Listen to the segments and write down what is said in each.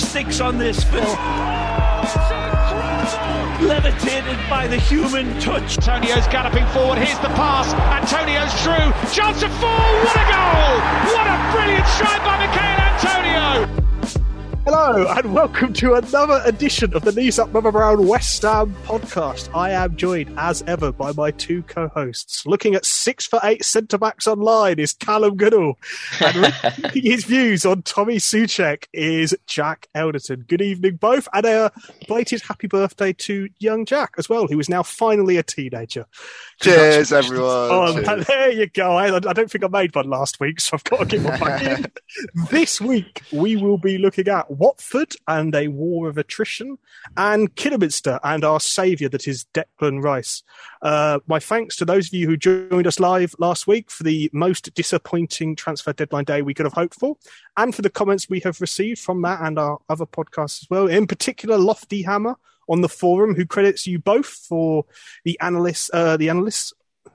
statistics on this, Phil? Oh, Levitated by the human touch. Antonio's galloping forward. Here's the pass. Antonio's through. Chance of four. What a goal! What a brilliant strike by Michael Antonio! Hello, and welcome to another edition of the Knees Up Mother Brown West Ham podcast. I am joined, as ever, by my two co hosts. Looking at six for eight centre backs online is Callum Goodall, and his views on Tommy Soucek is Jack Elderton. Good evening, both, and a belated happy birthday to young Jack as well, who is now finally a teenager. Cheers, everyone. Oh, Cheers. there you go. I, I don't think I made one last week, so I've got to get one back in. This week, we will be looking at Watford and a war of attrition, and Kidderminster and our saviour that is Declan Rice. Uh, my thanks to those of you who joined us live last week for the most disappointing transfer deadline day we could have hoped for, and for the comments we have received from that and our other podcasts as well. In particular, Lofty Hammer on the forum, who credits you both for the analysts, uh, the analysts,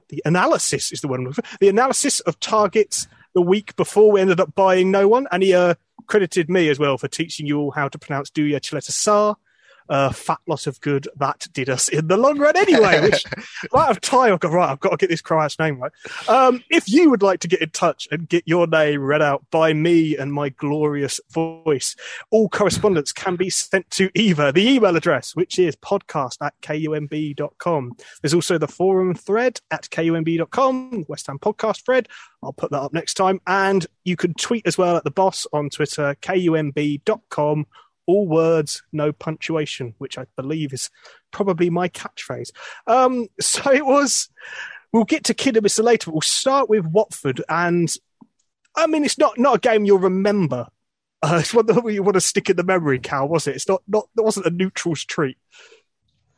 the analysis is the one, the analysis of targets the week before we ended up buying no one, and he uh, credited me as well for teaching you all how to pronounce Duje Caleta uh, fat lot of good that did us in the long run anyway. Which right of time, I've got right. I've got to get this Croat's name right. Um, if you would like to get in touch and get your name read out by me and my glorious voice, all correspondence can be sent to either the email address, which is podcast at kumb.com. There's also the forum thread at kumb.com, West Ham podcast thread. I'll put that up next time. And you can tweet as well at the boss on Twitter, kumb.com all words, no punctuation, which I believe is probably my catchphrase. Um, so it was. We'll get to Kidderminster later. We'll start with Watford, and I mean, it's not not a game you'll remember. Uh, it's one that you want to stick in the memory, Cal, was it? It's not not. It wasn't a neutral's treat.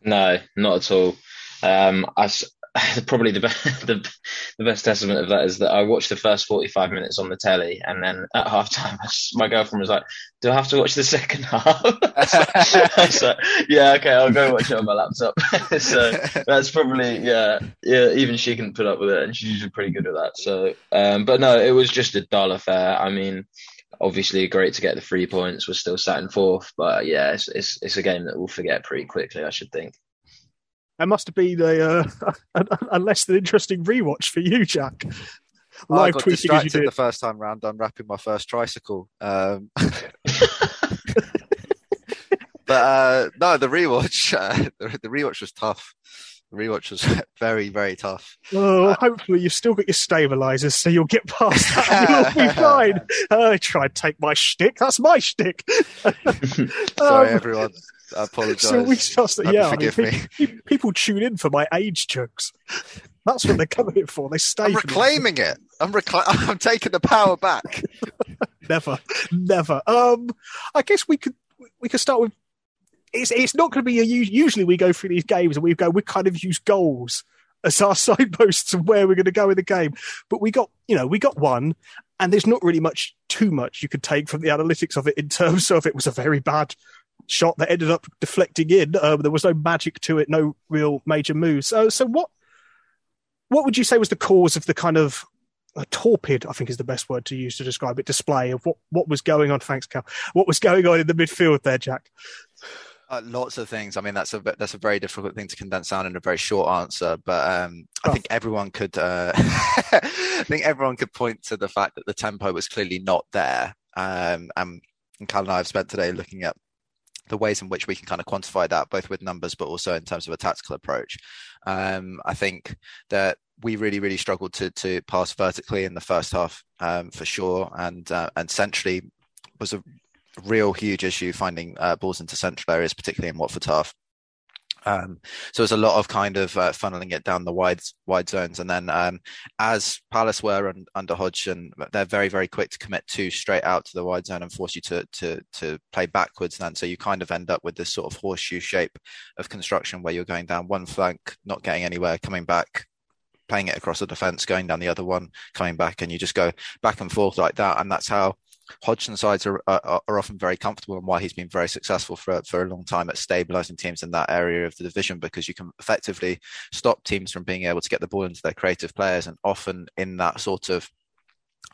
No, not at all. Um, I probably the, the the best testament of that is that I watched the first forty five minutes on the telly, and then at half time, my girlfriend was like, "Do I have to watch the second half?" Was like, "Yeah, okay, I'll go watch it on my laptop." so that's probably yeah, yeah. Even she can put up with it, and she's usually pretty good at that. So, um, but no, it was just a dull affair. I mean. Obviously, great to get the three points. We're still sat in fourth, but yeah, it's, it's it's a game that we'll forget pretty quickly, I should think. That must have been a, uh, a, a less than interesting rewatch for you, Jack. I Live got tweeting distracted did. the first time round unwrapping my first tricycle. Um, but uh, no, the rewatch, uh, the, the rewatch was tough. The rewatch was very, very tough. Oh, hopefully you've still got your stabilizers, so you'll get past that and you'll be fine. Uh, try and take my shtick. That's my shtick. Sorry, Um, everyone. I apologise. So we just, yeah, I mean, forgive me. pe- pe- people tune in for my age jokes. That's what they're coming in for. They stay. I'm reclaiming it. I'm recla- I'm taking the power back. Never, never. Um, I guess we could we could start with. It's it's not going to be a us- usually we go through these games and we go we kind of use goals as our signposts of where we're going to go in the game, but we got you know we got one, and there's not really much too much you could take from the analytics of it in terms of it was a very bad shot that ended up deflecting in. Um, there was no magic to it, no real major moves. So so what what would you say was the cause of the kind of a torpid, I think is the best word to use to describe it, display of what, what was going on. Thanks, Cal. What was going on in the midfield there, Jack? Uh, lots of things. I mean, that's a that's a very difficult thing to condense down in a very short answer. But um, I Oh. think everyone could. Uh, I think everyone could point to the fact that the tempo was clearly not there. Um, and, and Cal and I have spent today looking at the ways in which we can kind of quantify that, both with numbers, but also in terms of a tactical approach. Um, I think that we really, really struggled to to pass vertically in the first half um, for sure, and uh, and centrally was a real huge issue finding uh, balls into central areas, particularly in Watford half. Um, so there's a lot of kind of uh, funneling it down the wide wide zones, and then um, as Palace were un, under Hodgson, they're very very quick to commit two straight out to the wide zone and force you to to to play backwards. Then so you kind of end up with this sort of horseshoe shape of construction where you're going down one flank, not getting anywhere, coming back, playing it across the defence, going down the other one, coming back, and you just go back and forth like that, and that's how Hodgson sides are, are, are often very comfortable and why he's been very successful for for a long time at stabilising teams in that area of the division because you can effectively stop teams from being able to get the ball into their creative players and often in that sort of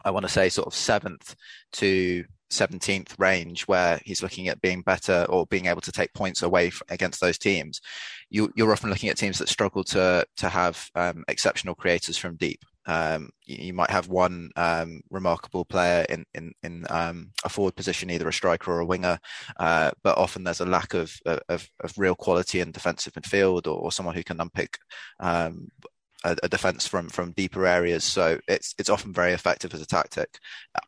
I want to say sort of seventh to 17th range where he's looking at being better or being able to take points away from, against those teams, you, are often looking at teams that struggle to to have um, exceptional creators from deep. Um, you, you, might have one um, remarkable player in in, in um, a forward position, either a striker or a winger, uh, but often there's a lack of, of, of real quality in defensive midfield or, or someone who can unpick um, a, a, defense from from deeper areas. So it's it's often very effective as a tactic,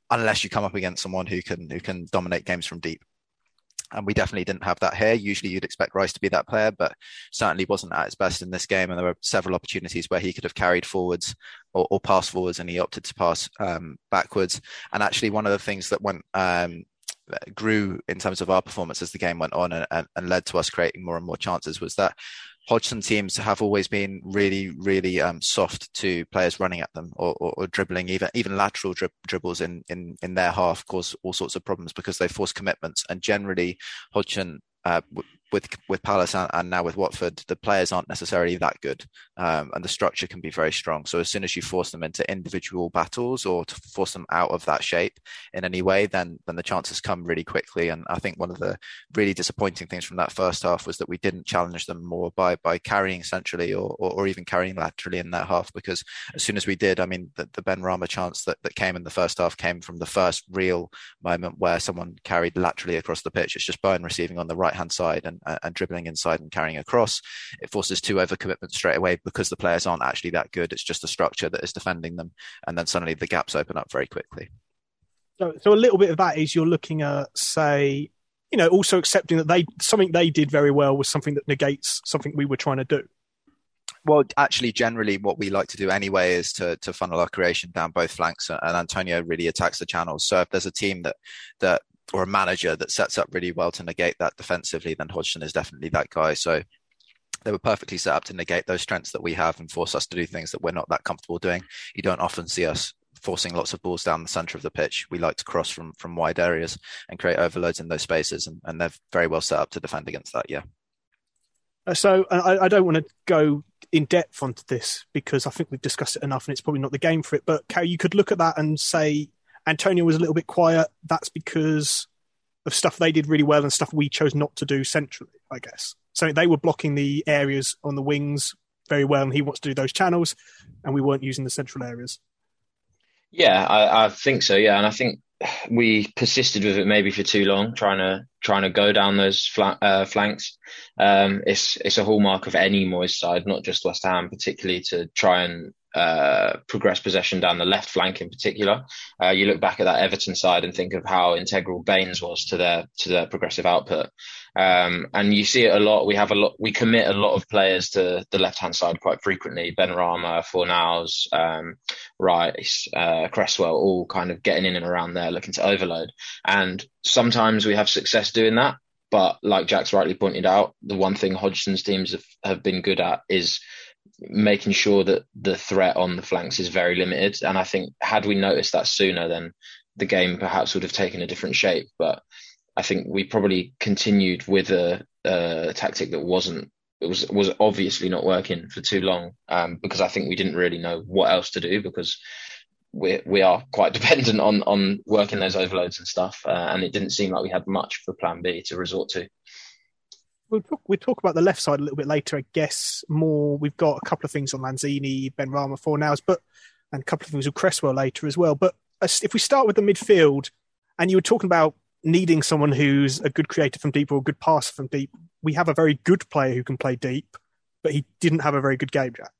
unless you come up against someone who can who can dominate games from deep. And we definitely didn't have that here. Usually, you'd expect Rice to be that player, but certainly wasn't at his best in this game. And there were several opportunities where he could have carried forwards or, or passed forwards, and he opted to pass um, backwards. And actually, one of the things that went um, grew in terms of our performance as the game went on and, and, and, led to us creating more and more chances was that Hodgson teams have always been really, really um, soft to players running at them or, or, or dribbling, even even lateral dri- dribbles in, in in their half cause all sorts of problems because they force commitments. And generally, Hodgson uh, with with Palace and, and, now with Watford, the players aren't necessarily that good, um, and the structure can be very strong. So as soon as you force them into individual battles or to force them out of that shape in any way, then then the chances come really quickly. And I think one of the really disappointing things from that first half was that we didn't challenge them more by by carrying centrally or or, or even carrying laterally in that half. Because as soon as we did, I mean, the, the Benrahma chance that, that came in the first half came from the first real moment where someone carried laterally across the pitch. It's just Bowen receiving on the right hand side and and dribbling inside and carrying across. It forces two overcommitments straight away because the players aren't actually that good. It's just the structure that is defending them, and then suddenly the gaps open up very quickly. So, so a little bit of that is you're looking at, say, you know, also accepting that they something they did very well was something that negates something we were trying to do. Well, actually, generally, what we like to do anyway is to to funnel our creation down both flanks, and Antonio really attacks the channels. So if there's a team that that or a manager that sets up really well to negate that defensively, then Hodgson is definitely that guy. So they were perfectly set up to negate those strengths that we have and force us to do things that we're not that comfortable doing. You don't often see us forcing lots of balls down the center of the pitch. We like to cross from from wide areas and create overloads in those spaces, and, and they're very well set up to defend against that. Yeah. Uh, so I, I, don't want to go in depth onto this because I think we've discussed it enough, and it's probably not the game for it. But Carrie, you could look at that and say Antonio was a little bit quiet. That's because of stuff they did really well and stuff we chose not to do centrally, I guess. So they were blocking the areas on the wings very well, and he wants to do those channels, and we weren't using the central areas. Yeah, I, I think so. Yeah, and I think we persisted with it maybe for too long, trying to trying to go down those uh, flanks. Um, it's it's a hallmark of any Moyes side, not just West Ham, particularly to try and uh, progress possession down the left flank in particular. Uh, you look back at that Everton side and think of how integral Baines was to their to their progressive output, um, and you see it a lot. We have a lot. We commit a lot of players to the left hand side quite frequently. Benrahma, Fornals, um, Rice, uh, Cresswell, all kind of getting in and around there, looking to overload. And sometimes we have success doing that. But like Jack's rightly pointed out, the one thing Hodgson's teams have, have been good at is making sure that the threat on the flanks is very limited. And I think had we noticed that sooner, then the game perhaps would have taken a different shape. But I think we probably continued with a, a tactic that wasn't it was was obviously not working for too long um, because I think we didn't really know what else to do because we we are quite dependent on on working those overloads and stuff, uh, and it didn't seem like we had much for Plan B to resort to we'll talk, we'll talk about the left side a little bit later, I guess. More, we've got a couple of things on Lanzini, Ben Rama, Benrahma, Fornals, but and a couple of things with Cresswell later as well. But if we start with the midfield, and you were talking about needing someone who's a good creator from deep or a good passer from deep, we have a very good player who can play deep, but he didn't have a very good game, Jack.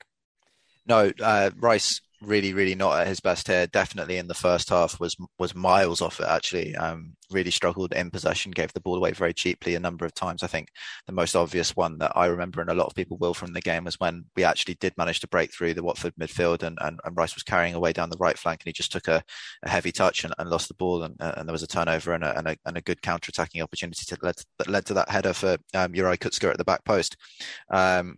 No, uh, Rice really, really not at his best here. Definitely in the first half was was miles off it. Actually, um, really struggled in possession, gave the ball away very cheaply a number of times. I think the most obvious one that I remember, and a lot of people will from the game, was when we actually did manage to break through the Watford midfield, and, and, and Rice was carrying away down the right flank, and he just took a, a heavy touch and, and, lost the ball, and, and, there was a turnover and a, and a, and a good counter-attacking opportunity that led that led to that header for um, Juraj Kucka at the back post. Um,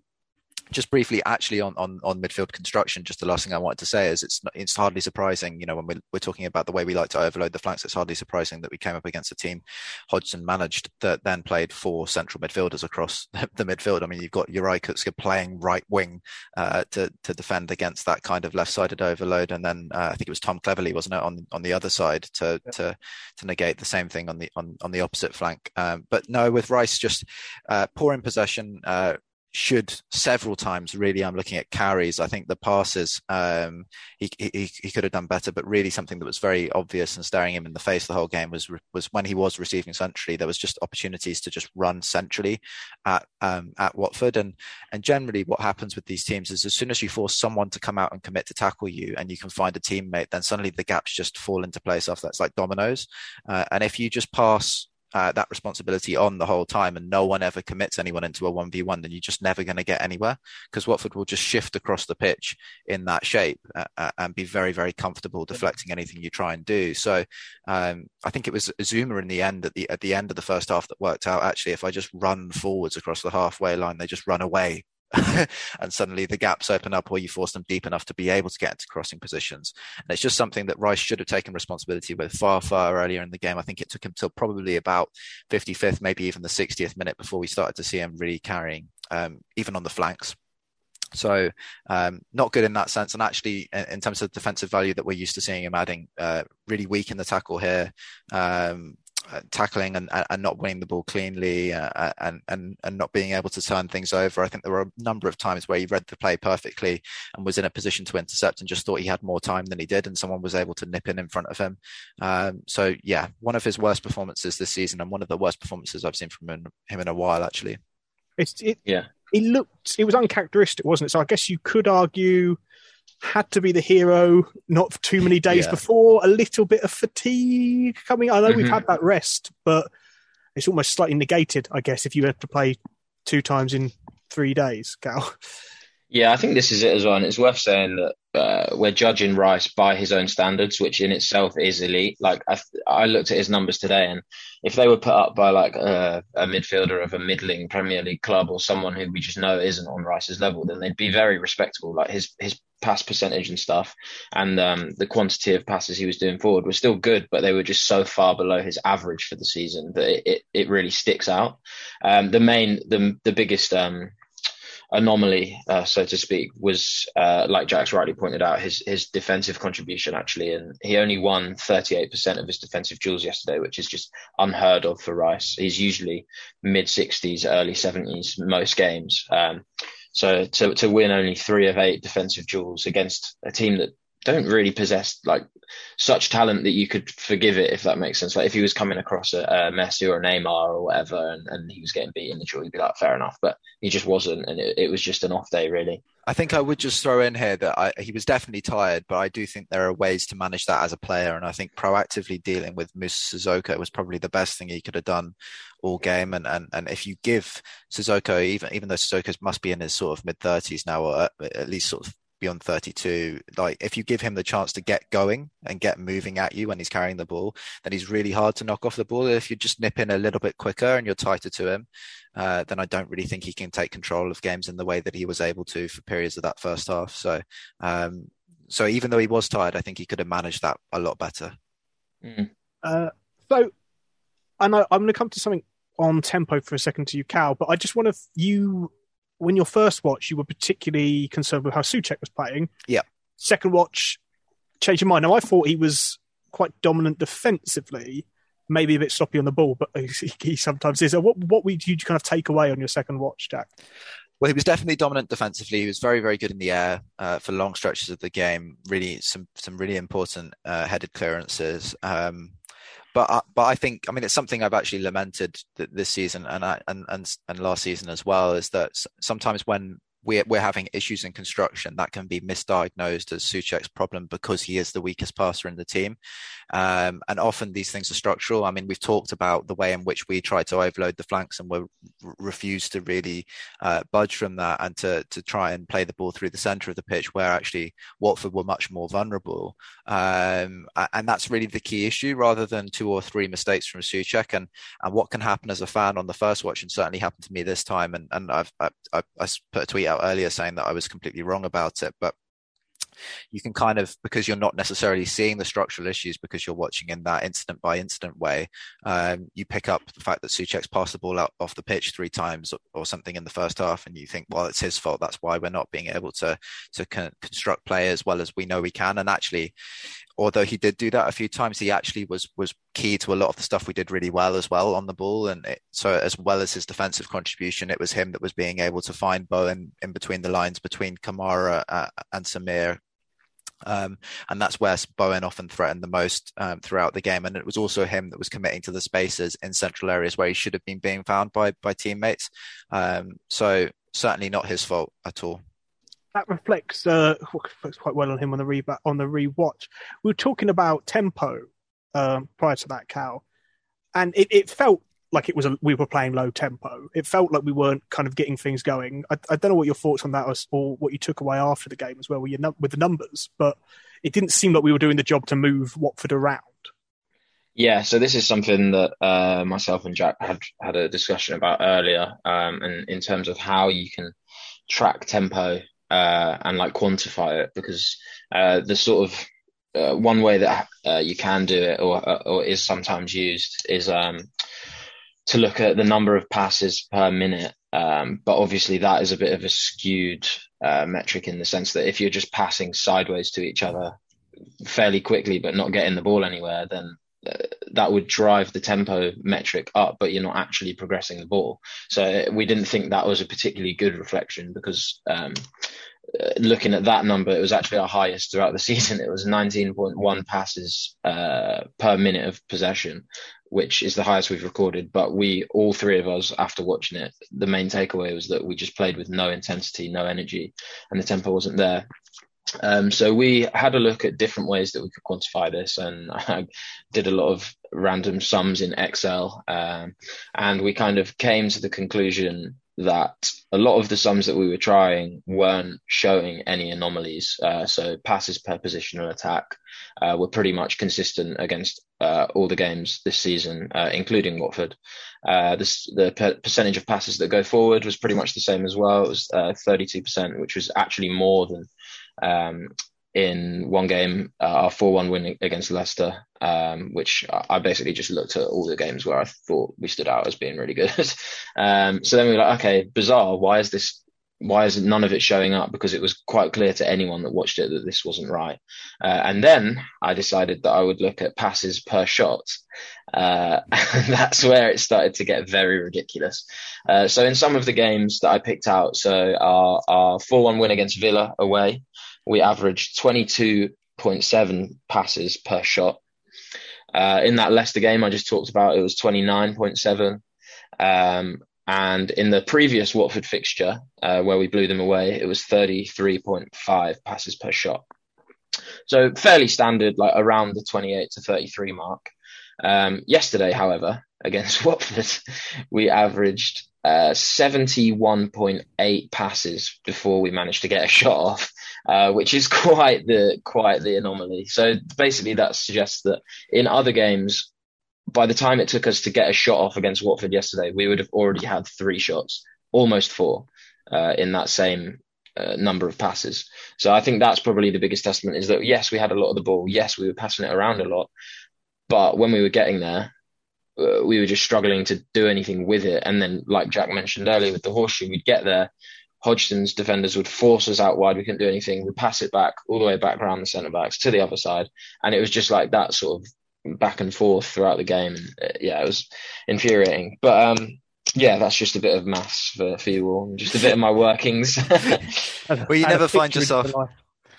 just briefly, actually, on, on, on midfield construction, just the last thing I wanted to say is it's it's hardly surprising, you know, when we're, we're talking about the way we like to overload the flanks, it's hardly surprising that we came up against a team Hodgson managed that then played four central midfielders across the midfield. I mean, you've got Juraj Kucka playing right wing uh, to to defend against that kind of left-sided overload, and then uh, I think it was Tom Cleverley, wasn't it, on on the other side to yeah. to to negate the same thing on the on on the opposite flank. Um, but no, with Rice just uh, poor in possession, uh, should several times really i'm looking at carries i think the passes um, he, he, he could have done better but really something that was very obvious and staring him in the face the whole game was was when he was receiving centrally there was just opportunities to just run centrally at um, at watford. And and generally what happens with these teams is as soon as you force someone to come out and commit to tackle you and you can find a teammate then suddenly the gaps just fall into place after that's like dominoes. Uh, and if you just pass uh, that responsibility on the whole time and no one ever commits anyone into a 1v1 then you're just never going to get anywhere because watford will just shift across the pitch in that shape uh, uh, and be very very comfortable deflecting anything you try and do. So um, i think it was zouma in the end at the at the end of the first half that worked out actually if i just run forwards across the halfway line they just run away and suddenly the gaps open up or you force them deep enough to be able to get into crossing positions. And it's just something that Rice should have taken responsibility with far, far earlier in the game. I think it took him till probably about 55th, maybe even the 60th minute before we started to see him really carrying, um, even on the flanks. So um, not good in that sense, and actually in terms of defensive value that we're used to seeing him adding, uh, really weak in the tackle here. Um, tackling and, and not winning the ball cleanly uh, uh, and, and and not being able to turn things over. I think there were a number of times where he read the play perfectly and was in a position to intercept and just thought he had more time than he did, and someone was able to nip in in front of him. Um, so yeah, one of his worst performances this season, and one of the worst performances I've seen from him, him in a while, actually. It's it, yeah. It looked it was uncharacteristic, wasn't it? So I guess you could argue had to be the hero not too many days yeah. before, a little bit of fatigue coming. I know mm-hmm. we've had that rest, but it's almost slightly negated, I guess, if you have to play two times in three days, Cal. Yeah, I think this is it as well. And it's worth saying that uh, we're judging Rice by his own standards, which in itself is elite. Like I, I looked at his numbers today, and if they were put up by like a, a, midfielder of a middling Premier League club or someone who we just know isn't on Rice's level, then they'd be very respectable. Like his his pass percentage and stuff, and um, the quantity of passes he was doing forward were still good, but they were just so far below his average for the season that it it, it really sticks out. Um, the main the the biggest um, anomaly, uh, so to speak, was uh, like Jack's rightly pointed out, his his defensive contribution actually, and he only won 38% of his defensive duels yesterday, which is just unheard of for Rice. He's usually mid 60s, early 70s most games. Um, so to to win only three of eight defensive duels against a team that don't really possess like such talent that you could forgive it if that makes sense. Like if he was coming across a, a Messi or a Neymar or whatever, and, and he was getting beaten, sure you'd be like, fair enough. But he just wasn't, and it, it was just an off day, really. I think I would just throw in here that I, he was definitely tired, but I do think there are ways to manage that as a player, and I think proactively dealing with Moussa Sissoko was probably the best thing he could have done all game. And and, and if you give Sissoko, even even though Sissoko must be in his sort of mid thirties now, or uh, at least sort of beyond 32 like if you give him the chance to get going and get moving at you when he's carrying the ball then he's really hard to knock off the ball. If you just nip in a little bit quicker and you're tighter to him uh, then i don't really think he can take control of games in the way that he was able to for periods of that first half. So um, so even though he was tired i think he could have managed that a lot better. Mm. uh, so I, i'm going to come to something on tempo for a second to you cal but i just want to you when your first watch, you were particularly concerned with how Soucek was playing. Yeah. Second watch, change your mind. Now, I thought he was quite dominant defensively, maybe a bit sloppy on the ball, but he, he sometimes is. What what would you kind of take away on your second watch, Jack? Well, he was definitely dominant defensively. He was very, very good in the air uh, for long stretches of the game. Really, some some really important uh, headed clearances. Um, but I, but I think I mean it's something I've actually lamented this season and I, and and and last season as well is that sometimes when we're, we're having issues in construction that can be misdiagnosed as Soucek's problem because he is the weakest passer in the team. Um, and often these things are structural. I mean, we've talked about the way in which we try to overload the flanks and we refuse to really uh, budge from that and to, to try and play the ball through the centre of the pitch where actually Watford were much more vulnerable. Um, and that's really the key issue rather than two or three mistakes from Soucek. And, and what can happen as a fan on the first watch and certainly happened to me this time. And, and I've, I, I, I put a tweet out out earlier saying that I was completely wrong about it, but you can kind of because you're not necessarily seeing the structural issues because you're watching in that incident by incident way um, you pick up the fact that Souček's passed the ball out off the pitch three times or, or, something in the first half and you think well it's his fault. That's why we're not being able to to con- construct play as well as we know we can. And actually although he did do that a few times he actually was was key to a lot of the stuff we did really well as well on the ball and it, so as well as his defensive contribution it was him that was being able to find Bowen in between the lines between Kamara uh, and Samir um, and that's where Bowen often threatened the most um, throughout the game. And it was also him that was committing to the spaces in central areas where he should have been being found by by teammates. Um, so certainly not his fault at all. That reflects uh, reflects quite well on him on the re on the rewatch. We were talking about tempo um, prior to that, Cal, and it, it felt like it was a, we were playing low tempo. It felt like we weren't kind of getting things going. I, I don't know what your thoughts on that was, or what you took away after the game as well with, with the numbers, but it didn't seem like we were doing the job to move Watford around. Yeah, so this is something that uh, myself and Jack had had a discussion about earlier, um, and in terms of how you can track tempo uh, and like quantify it, because uh, the sort of uh, one way that uh, you can do it, or or is sometimes used, is um, to look at the number of passes per minute. Um, but obviously, that is a bit of a skewed uh, metric in the sense that if you're just passing sideways to each other fairly quickly, but not getting the ball anywhere, then uh, that would drive the tempo metric up, but you're not actually progressing the ball. So we didn't think that was a particularly good reflection because um, uh, looking at that number, it was actually our highest throughout the season. It was 19.1 passes uh, per minute of possession, which is the highest we've recorded. But we, all three of us, after watching it, the main takeaway was that we just played with no intensity, no energy, and the tempo wasn't there. Um, so we had a look at different ways that we could quantify this, and I did a lot of random sums in Excel, um, and we kind of came to the conclusion that a lot of the sums that we were trying weren't showing any anomalies. Uh, so passes per positional attack uh, were pretty much consistent against uh, all the games this season, uh, including Watford. Uh, this, the per- percentage of passes that go forward was pretty much the same as well. It was 32%, uh, which was actually more than um, in one game, uh, our 4 1 win against Leicester, um, which I basically just looked at all the games where I thought we stood out as being really good. um, so then we were like, okay, bizarre. Why is this? Why is none of it showing up? Because it was quite clear to anyone that watched it that this wasn't right. Uh, and then I decided that I would look at passes per shot. Uh, and that's where it started to get very ridiculous. Uh, so in some of the games that I picked out, so our, our 4 1 win against Villa away, we averaged 22.7 passes per shot. Uh, in that Leicester game I just talked about, it was 29.7. Um, and in the previous Watford fixture, uh, where we blew them away, it was 33.5 passes per shot. So fairly standard, like around the 28 to 33 mark. Um, yesterday, however, against Watford, we averaged uh, 71.8 passes before we managed to get a shot off, uh, which is quite the quite the anomaly. So basically, that suggests that in other games, by the time it took us to get a shot off against Watford yesterday, we would have already had three shots, almost four, uh, in that same uh, number of passes. So I think that's probably the biggest testament is that yes, we had a lot of the ball, yes, we were passing it around a lot, but when we were getting there, uh, we were just struggling to do anything with it. And then, like Jack mentioned earlier, with the horseshoe, we'd get there. Hodgson's defenders would force us out wide. We couldn't do anything. We'd pass it back all the way back around the centre backs to the other side. And it was just like that sort of back and forth throughout the game. And uh, yeah, it was infuriating. But um, yeah, that's just a bit of maths for, for you all, just a bit of my workings. well, you never find yourself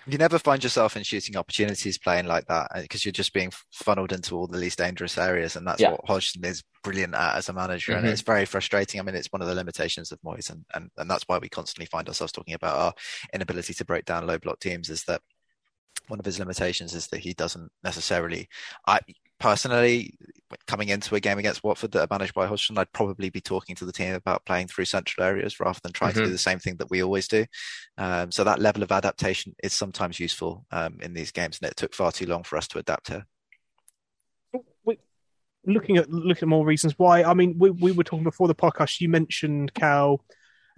you never find yourself in shooting opportunities playing like that because uh, you're just being funneled into all the least dangerous areas, and that's yeah. what Hodgson is brilliant at as a manager, mm-hmm. and it's very frustrating. I mean, it's one of the limitations of Moyes, and, and and that's why we constantly find ourselves talking about our inability to break down low block teams. Is that one of his limitations is that he doesn't necessarily. I personally, coming into a game against Watford that are managed by Hodgson, I'd probably be talking to the team about playing through central areas rather than trying mm-hmm. to do mm-hmm. the same thing that we always do. Um, so that level of adaptation is sometimes useful um, in these games, and it took far too long for us to adapt here. Looking at looking at more reasons why, I mean, we, we were talking before the podcast. You mentioned Cal,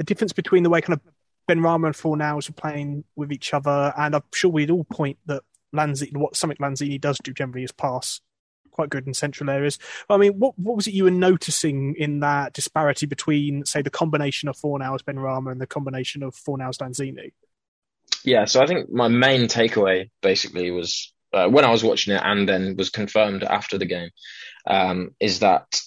a difference between the way kind of Benrahma and Fornals were playing with each other, and I'm sure we'd all point that Lanzini, what something Lanzini does do generally is pass quite good in central areas. I mean, what what was it you were noticing in that disparity between, say, the combination of Fornals Benrahma and the combination of Fornals Lanzini? Yeah, so I think my main takeaway basically was uh, when I was watching it and then was confirmed after the game um, is that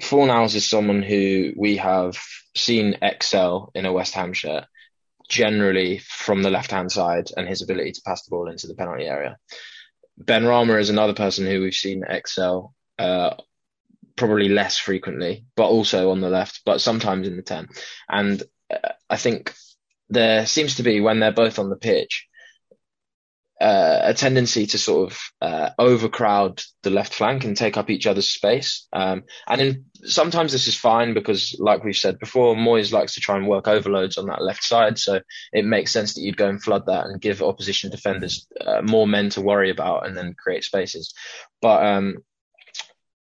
Fornals is someone who we have seen excel in a West Ham shirt, generally from the left hand side and his ability to pass the ball into the penalty area. Benrahma is another person who we've seen excel, uh, probably less frequently, but also on the left, but sometimes in the 10. And uh, I think there seems to be, when they're both on the pitch, uh, a tendency to sort of uh, overcrowd the left flank and take up each other's space. Um, and in, sometimes this is fine because, like we've said before, Moyes likes to try and work overloads on that left side. So it makes sense that you'd go and flood that and give opposition defenders uh, more men to worry about and then create spaces. But um,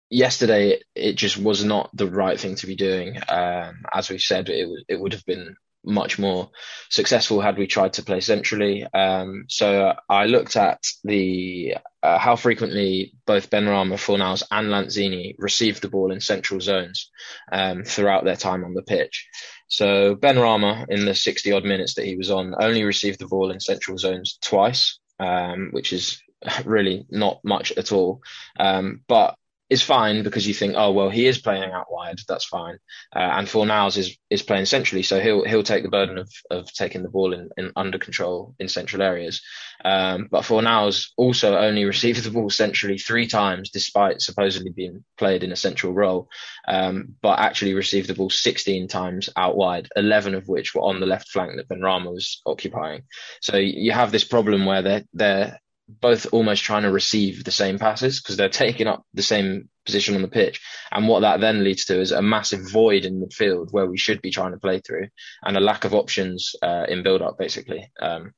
yesterday, it just was not the right thing to be doing. Um, as we've said, it, it would have been much more successful had we tried to play centrally. Um, so I looked at the uh, how frequently both Benrahma, Fornals, and Lanzini received the ball in central zones um, throughout their time on the pitch. So Benrahma, in the 60 odd minutes that he was on, only received the ball in central zones twice, um, which is really not much at all. Um, but is fine because you think, oh well, he is playing out wide, that's fine. Uh, and Fornals is is playing centrally, so he'll he'll take the burden of of taking the ball in, in under control in central areas. Um, but Fornals also only received the ball centrally three times, despite supposedly being played in a central role, um, but actually received the ball 16 times out wide, 11 of which were on the left flank that Benrahma was occupying. So you have this problem where they're they're both almost trying to receive the same passes because they're taking up the same position on the pitch. And what that then leads to is a massive void in midfield where we should be trying to play through and a lack of options uh, in build up, basically. Um,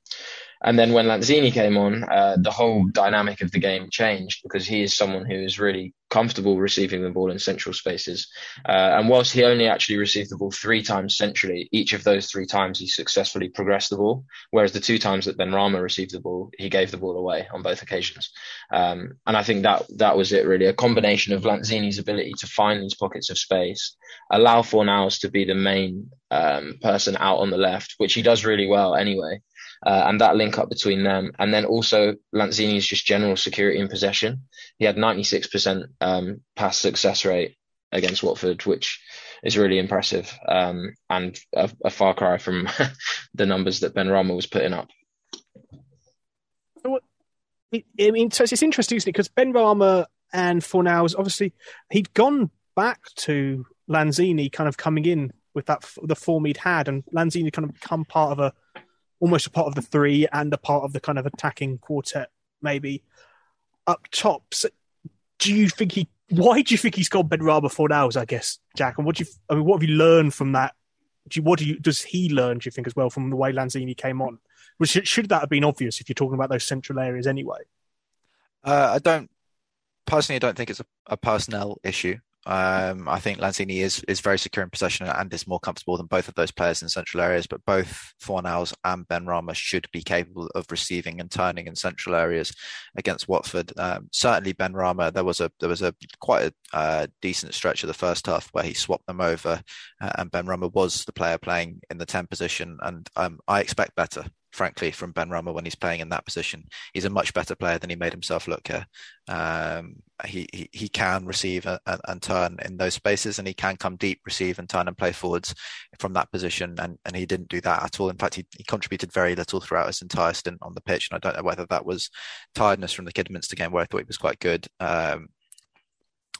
and then when Lanzini came on, uh, the whole dynamic of the game changed because he is someone who is really comfortable receiving the ball in central spaces. Uh, and whilst he only actually received the ball three times centrally, each of those three times he successfully progressed the ball. Whereas the two times that Benrahma received the ball, he gave the ball away on both occasions. Um, and I think that that was it really, a combination of Lanzini's ability to find these pockets of space, allow Fornals to be the main um, person out on the left, which he does really well anyway uh, and that link up between them. And then also Lanzini's just general security in possession. He had 96% um, pass success rate against Watford, which is really impressive um, and a, a, far cry from the numbers that Benrahma was putting up. I mean, so it's interesting, isn't it? Because Benrahma and Fornals, obviously, he'd gone back to Lanzini kind of coming in with that the form he'd had, and Lanzini kind of become part of a almost a part of the three and a part of the kind of attacking quartet, maybe up top. So do you think he? Why do you think he's gone Benrahma Fornals? I guess Jack. And what do you? I mean, what have you learned from that? Do you, what do you? Does he learn? Do you think as well from the way Lanzini came on? Which should that have been obvious if you're talking about those central areas anyway? Uh, I don't personally. I don't think it's a, a personnel issue. Um, I think Lanzini is is very secure in possession and is more comfortable than both of those players in central areas. But both Fornals and Benrahma should be capable of receiving and turning in central areas against Watford. Um, certainly, Benrahma. There was a there was a quite a uh, decent stretch of the first half where he swapped them over, uh, and Benrahma was the player playing in the ten position. And um, I expect better frankly, from Benrahma when he's playing in that position. He's a much better player than he made himself look. Um, he, he, he can receive and, and, turn in those spaces, and he can come deep, receive and turn and play forwards from that position. And, and he didn't do that at all. In fact, he, he contributed very little throughout his entire stint on the pitch. And I don't know whether that was tiredness from the Kidderminster game, where I thought he was quite good. Um,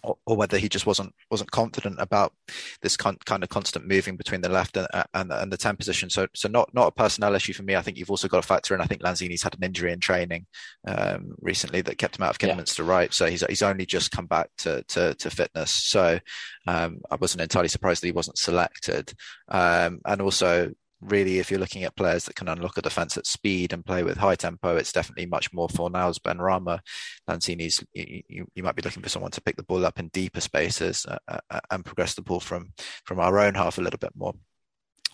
or, or, whether he just wasn't wasn't confident about this con- kind of constant moving between the left and, and, and the ten position. So so not not a personnel issue for me. I think you've also got to factor in. I think Lanzini's had an injury in training um, recently that kept him out of Kidderminster, yeah. right? So he's he's only just come back to to, to fitness. So um, I wasn't entirely surprised that he wasn't selected. Um, and also really, if you're looking at players that can unlock a defence at speed and play with high tempo, it's definitely much more Fornals, Benrahma, Lanzini's. You, you, might be looking for someone to pick the ball up in deeper spaces uh, uh, and progress the ball from from our own half a little bit more.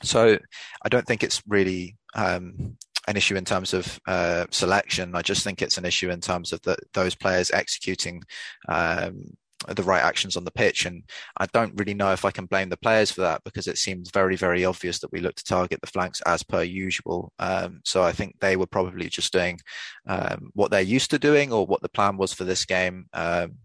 So I don't think it's really um, an issue in terms of uh, selection. I just think it's an issue in terms of the, those players executing um, the right actions on the pitch. And I don't really know if I can blame the players for that because it seems very, very obvious that we look to target the flanks as per usual. Um, so I think they were probably just doing um, what they're used to doing or what the plan was for this game. Um,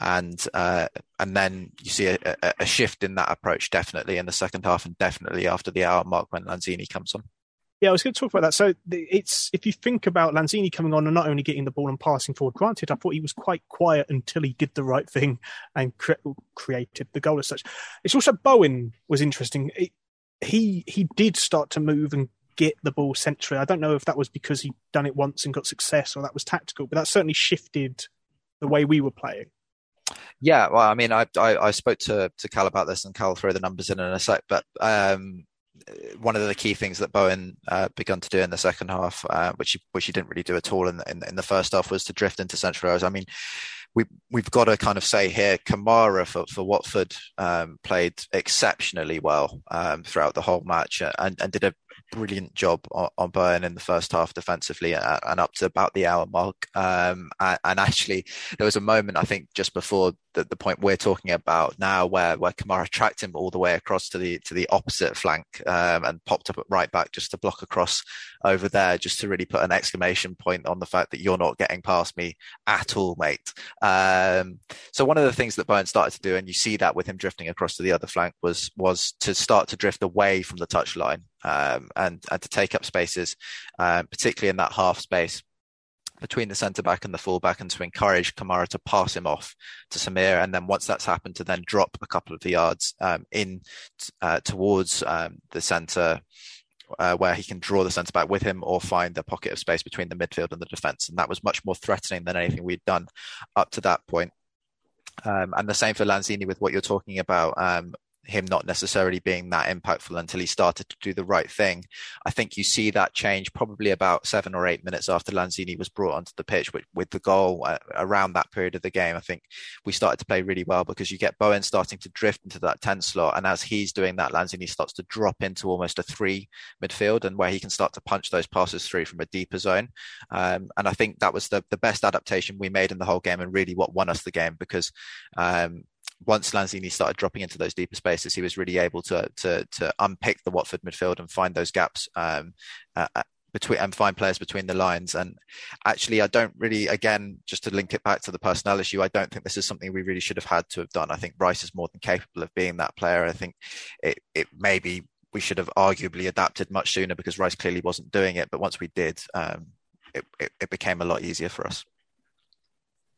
and uh, and then you see a, a, shift in that approach definitely in the second half and definitely after the hour mark when Lanzini comes on. Yeah, I was going to talk about that. So it's if you think about Lanzini coming on and not only getting the ball and passing forward. Granted, I thought he was quite quiet until he did the right thing and cre- created the goal as such. It's also Bowen was interesting. It, he he did start to move and get the ball centrally. I don't know if that was because he'd done it once and got success or that was tactical, but that certainly shifted the way we were playing. Yeah, well, I mean, I I, I spoke to to Cal about this, and Cal throw the numbers in in a sec. But um, one of the key things that Bowen uh, begun to do in the second half, uh, which he, which he didn't really do at all in in, in the first half, was to drift into central areas. I mean, we we've got to kind of say here, Kamara for for Watford um, played exceptionally well um, throughout the whole match uh, and, and did a brilliant job on, on in the first half defensively and, and up to about the hour mark. Um, and, and, actually, there was a moment I think just before the, the point we're talking about now, where where Kamara tracked him all the way across to the to the opposite flank um, and popped up at right back just to block across over there, just to really put an exclamation point on the fact that you're not getting past me at all, mate. Um, so one of the things that Bowen started to do, and you see that with him drifting across to the other flank, was was to start to drift away from the touchline um, and and to take up spaces, uh, particularly in that half space between the centre back and the full back and to encourage Kamara to pass him off to Samir. And then once that's happened, to then drop a couple of the yards um, in uh, towards um, the centre. Uh, where he can draw the centre back with him or find a pocket of space between the midfield and the defence. And that was much more threatening than anything we'd done up to that point. Um, and the same for Lanzini with what you're talking about um, him not necessarily being that impactful until he started to do the right thing. I think you see that change probably about seven or eight minutes after Lanzini was brought onto the pitch with, with the goal uh, around that period of the game. I think we started to play really well because you get Bowen starting to drift into that 10 slot. And as he's doing that, Lanzini starts to drop into almost a three midfield and where he can start to punch those passes through from a deeper zone. Um, and I think that was the, the best adaptation we made in the whole game and really what won us the game because um, once Lanzini started dropping into those deeper spaces, he was really able to to to unpick the Watford midfield and find those gaps um, uh, uh, between and find players between the lines. And actually, I don't really, again, just to link it back to the personnel issue, I don't think this is something we really should have had to have done. I think Rice is more than capable of being that player. I think it it maybe we should have arguably adapted much sooner because Rice clearly wasn't doing it. But once we did, um, it, it, it became a lot easier for us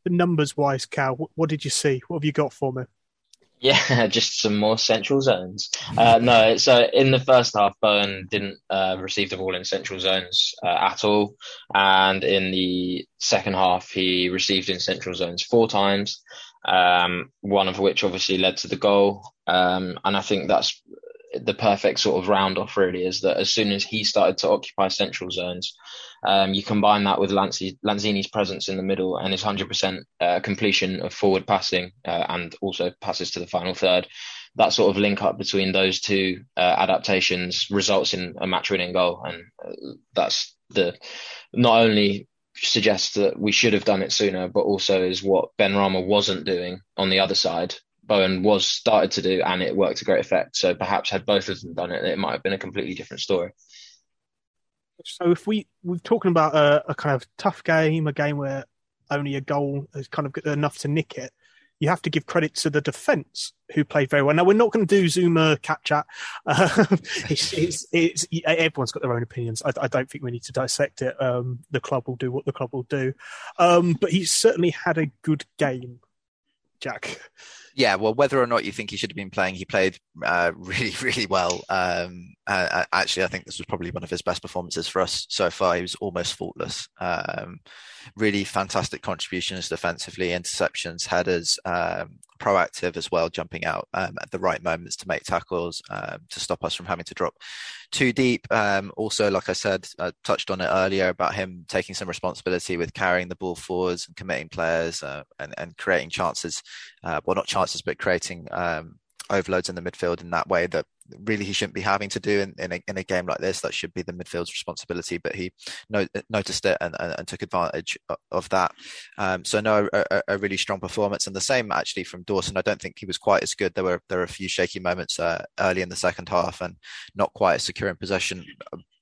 The numbers wise, Cal, what, what, did you see? What have you got for me? Yeah, just some more central zones. Uh, no, so in the first half, Bowen didn't uh, receive the ball in central zones uh, at all, and in the second half, he received in central zones four times. Um, one of which obviously led to the goal, um, and I think that's the perfect sort of round off. Really, is that as soon as he started to occupy central zones, um, you combine that with Lanzini's presence in the middle and his 100% uh, completion of forward passing uh, and also passes to the final third. That sort of link up between those two uh, adaptations results in a match winning goal. And uh, that's the not only suggests that we should have done it sooner, but also is what Benrahma wasn't doing on the other side. Bowen was started to do, and it worked to great effect. So perhaps had both of them done it, it might have been a completely different story. So if we we're talking about a, a, kind of tough game, a game where only a goal is kind of enough to nick it, you have to give credit to the defence who played very well. Now we're not going to do Zouma Capchat. Uh, it's, it's, it's, everyone's got their own opinions. I, I, don't think we need to dissect it. Um, the club will do what the club will do, um, but he certainly had a good game, Jack. Yeah, well, whether or not you think he should have been playing, he played uh, really, really well. Um, uh, actually, I think this was probably one of his best performances for us so far. He was almost faultless. Um, really fantastic contributions defensively, interceptions, headers, um, proactive as well, jumping out um, at the right moments to make tackles um, to stop us from having to drop too deep. Um, also, like I said, I touched on it earlier about him taking some responsibility with carrying the ball forwards and committing players uh, and, and creating chances. Uh, well, not chances, but creating um, overloads in the midfield in that way that really he shouldn't be having to do in, in, a, in a game like this. That should be the midfield's responsibility, but he no, noticed it and, and, and, took advantage of that. Um, so no, a, a, really strong performance, and the same actually from Dawson. I don't think he was quite as good. There were there were a few shaky moments uh, early in the second half, and not quite as secure in possession.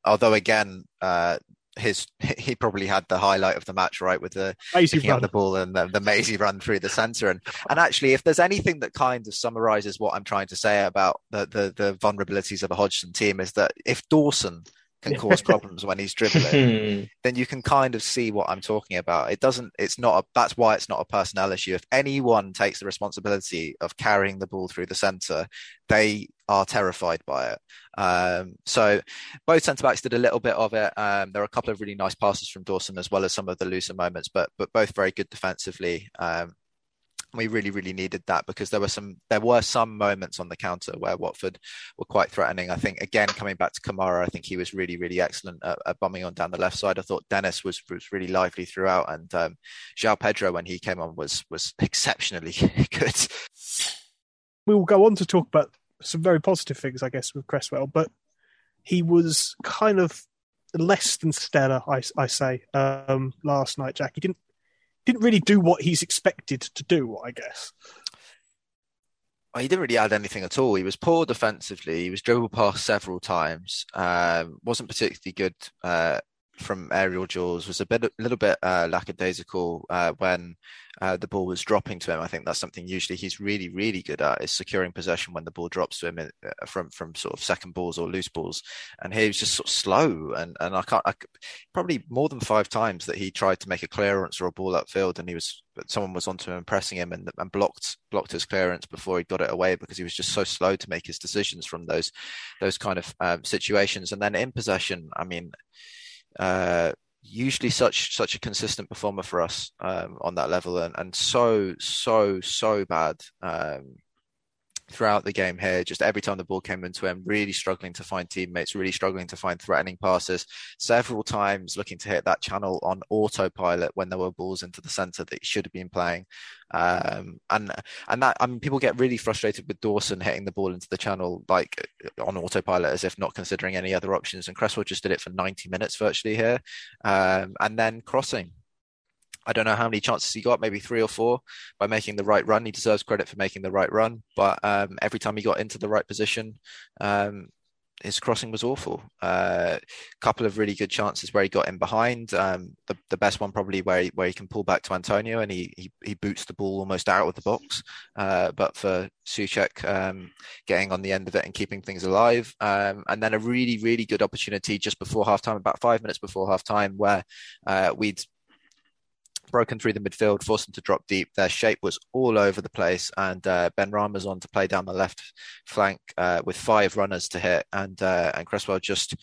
Although again, uh, his he probably had the highlight of the match right with the picking up the ball and the, the Maisie run through the centre and and actually if there's anything that kind of summarizes what I'm trying to say about the the, the vulnerabilities of a Hodgson team is that if Dawson can cause problems when he's dribbling, then you can kind of see what I'm talking about. It doesn't, it's not, a, that's why it's not a personnel issue. If anyone takes the responsibility of carrying the ball through the centre, they are terrified by it. Um, so both centre backs did a little bit of it. Um, there are a couple of really nice passes from Dawson as well as some of the looser moments, but but both very good defensively. Um, we really really needed that because there were some there were some moments on the counter where Watford were quite threatening. I think again coming back to Kamara, I think he was really really excellent at, at bombing on down the left side. I thought Dennis was was really lively throughout, and um, João Pedro when he came on was was exceptionally good. We will go on to talk about some very positive things, I guess, with Cresswell, but he was kind of less than stellar, I, I say, um, last night, Jack. He didn't didn't really do what he's expected to do, I guess. He didn't really add anything at all. He was poor defensively. He was dribbled past several times. Um, wasn't particularly good uh, from aerial duels. Was a bit, a little bit uh, lackadaisical uh, when uh, the ball was dropping to him. I think that's something usually he's really, really good at is securing possession when the ball drops to him in, uh, from from sort of second balls or loose balls. And he was just sort of slow. And and I can't I, probably more than five times that he tried to make a clearance or a ball upfield, and he was someone was onto him pressing him and, and blocked blocked his clearance before he got it away because he was just so slow to make his decisions from those those kind of um, situations. And then in possession, I mean. Uh, usually such such a consistent performer for us um, on that level, and and so so so bad um, throughout the game here. Just every time the ball came into him, really struggling to find teammates, really struggling to find threatening passes. Several times looking to hit that channel on autopilot when there were balls into the centre that he should have been playing. Um, and and that I mean, people get really frustrated with Dawson hitting the ball into the channel like on autopilot as if not considering any other options. And Cresswell just did it for 90 minutes virtually here, um, and then crossing I don't know how many chances he got, maybe three or four by making the right run. He deserves credit for making the right run, but um, every time he got into the right position, um, his crossing was awful. A uh, couple of really good chances where he got in behind. Um, the, the best one probably where he, where he can pull back to Antonio and he he, he boots the ball almost out of the box. Uh, but for Soucek um, getting on the end of it and keeping things alive, um, and then a really really good opportunity just before halftime, about five minutes before halftime, where uh, we'd broken through the midfield, forced them to drop deep. Their shape was all over the place, and uh, Benrahma's on to play down the left flank uh, with five runners to hit, and uh, and Cresswell just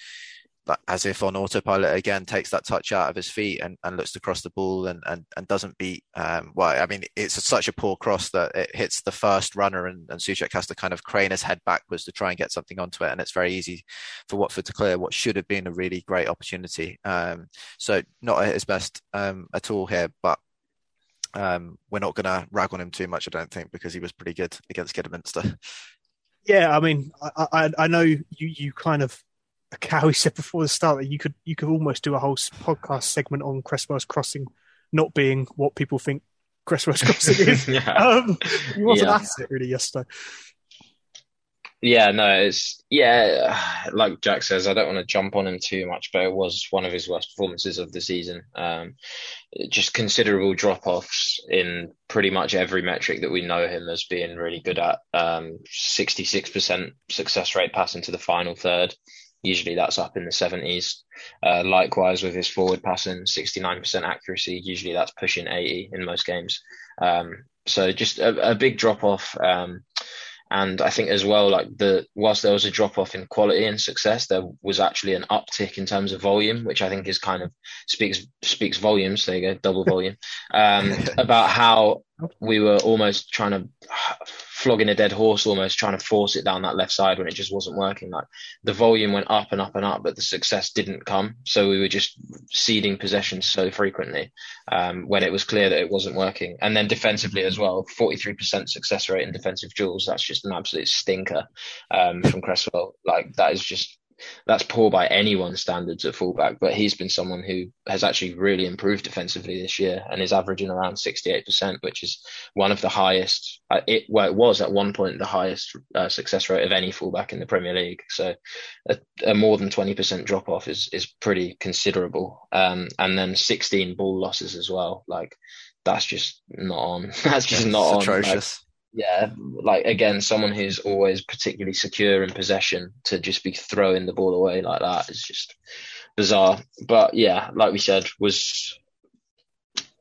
as if on autopilot again takes that touch out of his feet and, and looks to cross the ball and, and, and doesn't beat um, well I mean it's such a poor cross that it hits the first runner and, and Soucek has to kind of crane his head backwards to try and get something onto it. And it's very easy for Watford to clear what should have been a really great opportunity. Um, so not at his best um, at all here but um, we're not going to rag on him too much I don't think because he was pretty good against Kidderminster. Yeah I mean I, I, I know you you kind of Cowie said before the start that you could you could almost do a whole podcast segment on Cresswell's crossing not being what people think Cresswell's crossing is. yeah. um, he wasn't yeah. at it really yesterday. Yeah, no, it's yeah, like Jack says, I don't want to jump on him too much, but it was one of his worst performances of the season. Um, just considerable drop offs in pretty much every metric that we know him as being really good at. Um, 66% success rate passing to the final third, Usually that's up in the 70s. Uh, likewise with his forward passing, 69% accuracy. Usually that's pushing 80 in most games. Um, so just a, a big drop off. Um, and I think as well, like the whilst there was a drop off in quality and success, there was actually an uptick in terms of volume, which I think is kind of speaks speaks volumes. There you go, double volume um, about how we were almost trying to flogging a dead horse almost trying to force it down that left side when it just wasn't working. Like the volume went up and up and up but the success didn't come. So we were just ceding possession so frequently um, when it was clear that it wasn't working. And then defensively as well 43% success rate in defensive duels. That's just an absolute stinker um, from Cresswell. Like that is just that's poor by anyone's standards at fullback, but he's been someone who has actually really improved defensively this year and is averaging around 68%, which is one of the highest. Uh, it well, it was at one point the highest uh, success rate of any fullback in the Premier League. So a, a more than 20% drop off is is pretty considerable. Um, and then 16 ball losses as well. Like that's just not on. that's just not atrocious. Yeah, like again, someone who's always particularly secure in possession to just be throwing the ball away like that is just bizarre. But yeah, like we said, was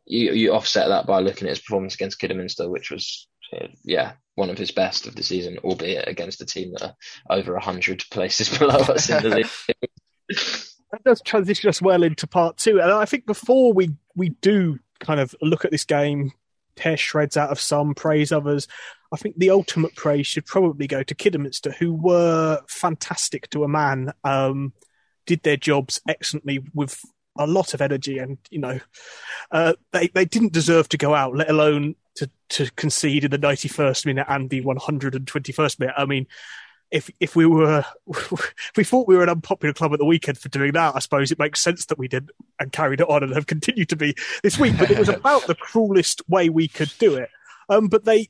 you you offset that by looking at his performance against Kidderminster, which was yeah one of his best of the season, albeit against a team that are over hundred places below us in the league. that does transition us well into part two, and I think before we we do kind of look at this game tear shreds out of some, praise others. I think the ultimate praise should probably go to Kidderminster, who were fantastic to a man, um, did their jobs excellently with a lot of energy, and you know, uh, they they didn't deserve to go out, let alone to to concede in the 91st minute and the 121st minute. I mean, if if we were if we thought we were an unpopular club at the weekend for doing that, I suppose it makes sense that we did and carried it on and have continued to be this week. But it was about the cruelest way we could do it. Um, but they,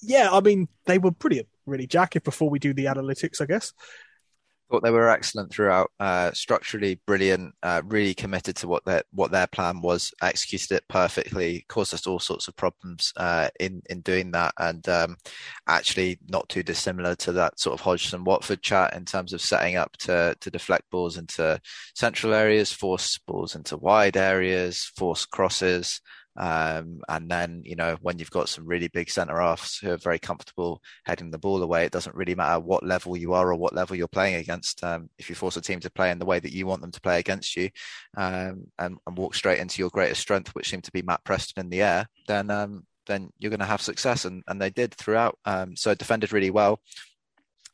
yeah, I mean, they were brilliant, really, Jack. If before we do the analytics, I guess thought they were excellent throughout. Uh, structurally brilliant, uh, really committed to what their what their plan was. Executed it perfectly. Caused us all sorts of problems uh, in in doing that, and um, actually not too dissimilar to that sort of Hodgson Watford chat in terms of setting up to to deflect balls into central areas, force balls into wide areas, force crosses. Um, and then, you know, when you've got some really big centre halves who are very comfortable heading the ball away, it doesn't really matter what level you are or what level you're playing against. Um, if you force a team to play in the way that you want them to play against you um, and, and, walk straight into your greatest strength, which seemed to be Matt Preston in the air, then um, then you're going to have success. And, and they did throughout. Um, so defended really well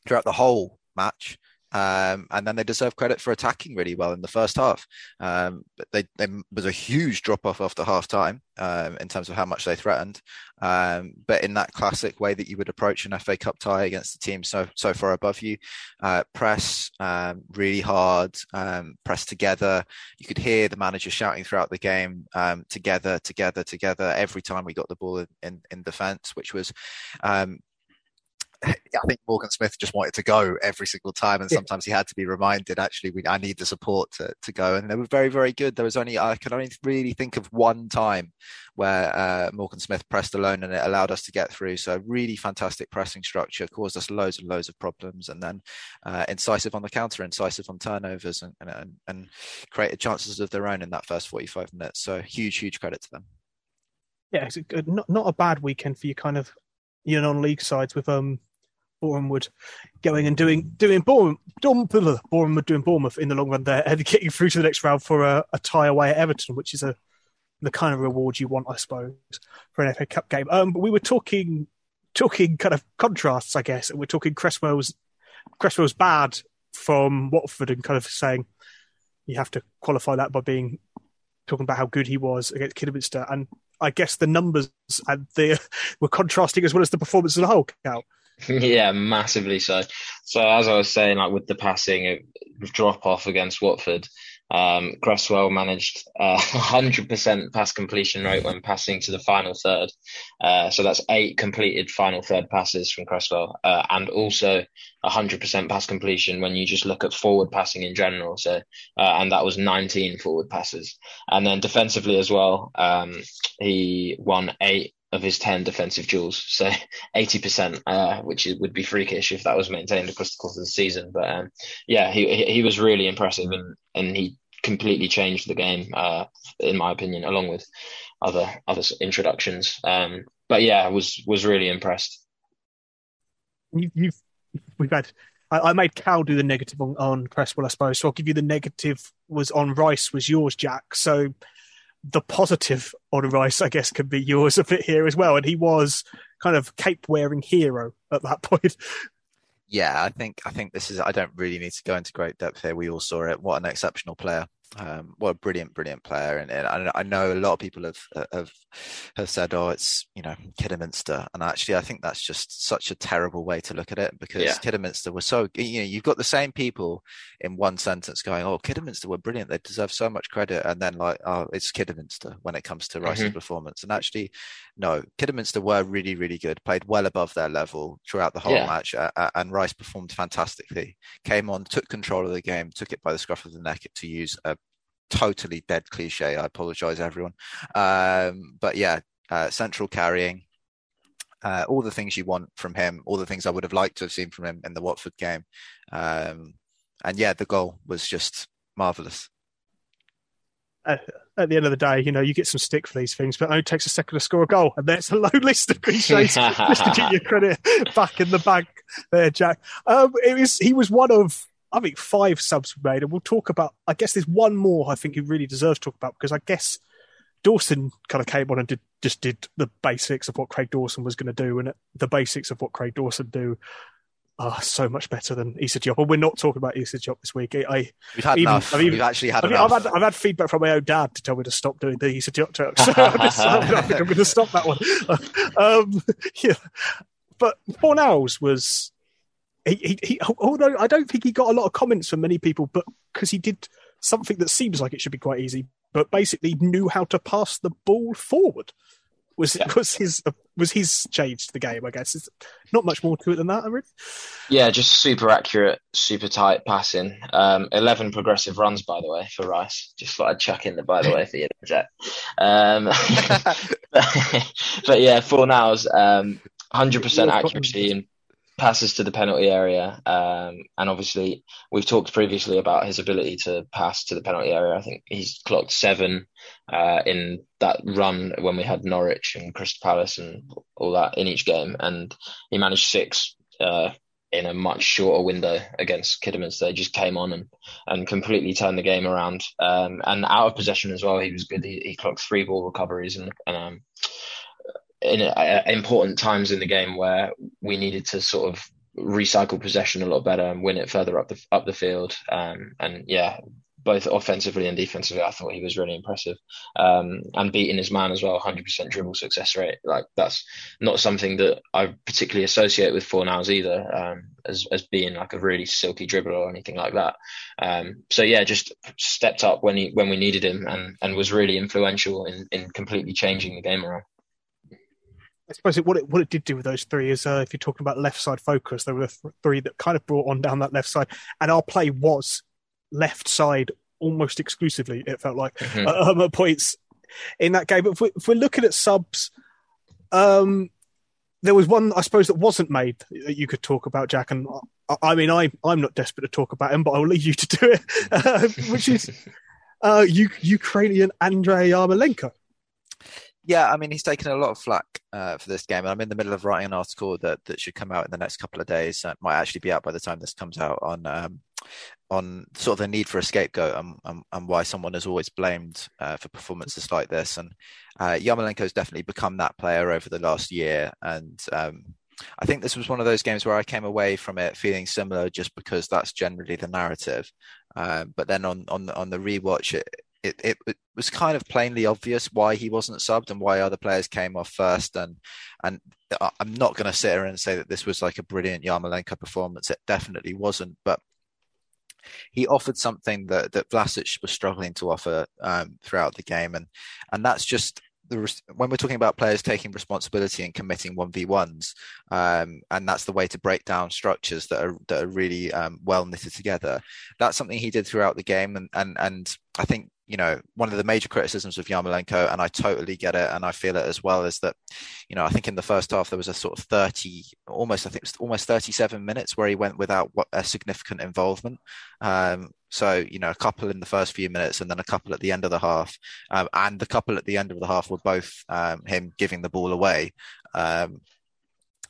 throughout the whole match. Um, and then they deserve credit for attacking really well in the first half. Um, but they, they was a huge drop off after half time um, in terms of how much they threatened. Um, but in that classic way that you would approach an FA Cup tie against a team so so far above you, uh, press um, really hard, um, press together. You could hear the manager shouting throughout the game, together, together, together. Every time we got the ball in in, in defence, which was I think Morgan Smith just wanted to go every single time, and sometimes he had to be reminded. Actually, we, I need the support to, to go, and they were very, very good. There was only I can only really think of one time where uh, Morgan Smith pressed alone, and it allowed us to get through. So really fantastic pressing structure caused us loads and loads of problems, and then uh, incisive on the counter, incisive on turnovers, and, and and created chances of their own in that first forty five minutes. So huge, huge credit to them. Yeah, it's a good, not not a bad weekend for you, kind of your non-league sides with um Boreham Wood going and doing doing Bournemouth, Boreham Wood doing Bournemouth in the long run there and getting through to the next round for a, a tie away at Everton, which is a the kind of reward you want, I suppose, for an FA Cup game. Um, but we were talking talking kind of contrasts, I guess. And we're talking Cresswell's Cresswell's bad from Watford and kind of saying you have to qualify that by being talking about how good he was against Kidderminster. And I guess the numbers and the were contrasting as well as the performance as a whole. yeah, massively so. So as I was saying, like with the passing drop off against Watford, um, Cresswell managed a hundred percent pass completion rate when passing to the final third. Uh, so that's eight completed final third passes from Cresswell, uh, and also hundred percent pass completion when you just look at forward passing in general. So, uh, and that was 19 forward passes, and then defensively as well, um, he won eight of his 10 defensive duels. So 80%, uh, which would be freakish if that was maintained across the course of the season. But um, yeah, he he was really impressive and, and he completely changed the game, uh, in my opinion, along with other other introductions. Um, but yeah, was was really impressed. You, you've we've had I, I, made Cal do the negative on, on Cresswell, I suppose. So I'll give you the negative was on Rice was yours, Jack. So the positive on Rice, I guess, can be yours a bit here as well. And he was kind of cape wearing hero at that point. Yeah, I think I think this is. I don't really need to go into great depth here. We all saw it. What an exceptional player! Um, what a brilliant, brilliant player! And, and I, I, know a lot of people have have have said, "Oh, it's you know Kidderminster," and actually, I think that's just such a terrible way to look at it because yeah. Kidderminster was so. You know, you've got the same people in one sentence going, "Oh, Kidderminster were brilliant; they deserve so much credit," and then like, "Oh, it's Kidderminster" when it comes to Rice's mm-hmm. performance. And actually, no, Kidderminster were really, really good, played well above their level throughout the whole yeah. match, uh, and Rice performed fantastically. Came on, took control of the game, took it by the scruff of the neck to use a totally dead cliche. I apologize, everyone. Um, but yeah, uh, central carrying, uh, all the things you want from him, all the things I would have liked to have seen from him in the Watford game. Um, and yeah, the goal was just marvelous. Uh, at the end of the day, you know, you get some stick for these things, but it only takes a second to score a goal, and there's a long list of cliches just to get your credit back in the bank there, Jack. Um, it was he was one of I think five subs were made, and we'll talk about. I guess there's one more I think he really deserves to talk about because I guess Dawson kind of came on and did just did the basics of what Craig Dawson was going to do, and the basics of what Craig Dawson do are so much better than Issa Diop. But we're not talking about Issa Diop this week. I, We've had even, enough. I've even, We've actually had I've, enough. I've had, I've had feedback from my own dad to tell me to stop doing the Issa Diop talk. So I think I'm going to stop that one. Um, yeah. But Fornals was he, he, although I don't think he got a lot of comments from many people, but because he did something that seems like it should be quite easy, but basically knew how to pass the ball forward. Was yeah. was his was his change to the game? I guess it's not much more to it than that. Really. Yeah, just super accurate, super tight passing. Um, Eleven progressive runs, by the way, for Rice. Just thought I'd chuck in the by the way for you, Jack. Um, but, yeah, Fornals, um, hundred percent accuracy and passes to the penalty area. Um, and obviously, we've talked previously about his ability to pass to the penalty area. I think he's clocked seven uh, in that run when we had Norwich and Crystal Palace and all that in each game. And he managed six uh, in a much shorter window against Kidderminster. They just came on and, and completely turned the game around. Um, and out of possession as well, he was good. He, he clocked three ball recoveries and, and um, in uh, important times in the game where we needed to sort of recycle possession a lot better and win it further up the up the field. Um, and yeah, both offensively and defensively, I thought he was really impressive. Um, and beating his man as well, 100% dribble success rate. Like that's not something that I particularly associate with Fornals either, um, as as being like a really silky dribbler or anything like that. Um, so yeah, just stepped up when he when we needed him and and was really influential in in completely changing the game around. I suppose it, what it what it did do with those three is uh, if you're talking about left side focus, there were th- three that kind of brought on down that left side, and our play was left side almost exclusively. It felt like mm-hmm. um, at points in that game. But if, we, if we're looking at subs, um, there was one I suppose that wasn't made that you could talk about, Jack. And I, I mean, I I'm not desperate to talk about him, but I'll leave you to do it, uh, which is uh, U- Ukrainian Andriy Yarmolenko. Yeah, I mean, he's taken a lot of flack uh, for this game, I'm in the middle of writing an article that, that should come out in the next couple of days. It might actually be out by the time this comes out on um, on sort of the need for a scapegoat and, and, and why someone is always blamed uh, for performances like this. And uh, has definitely become that player over the last year, and um, I think this was one of those games where I came away from it feeling similar, just because that's generally the narrative. Um, but then on on on the rewatch, it, it, it, it, was kind of plainly obvious why he wasn't subbed and why other players came off first. And and I'm not going to sit here and say that this was like a brilliant Yarmolenko performance. It definitely wasn't, but he offered something that that Vlasic was struggling to offer um, throughout the game, and and that's just the, when we're talking about players taking responsibility and committing 1v1s, um, and that's the way to break down structures that are that are really um, well knitted together. That's something he did throughout the game, and and and I think you know one of the major criticisms of Yarmolenko, and I totally get it, and I feel it as well, is that you know I think in the first half there was a sort of 30, almost I think it was almost 37 minutes where he went without a significant involvement. Um, so, you know, a couple in the first few minutes and then a couple at the end of the half. Um, and the couple at the end of the half were both um, him giving the ball away. Um,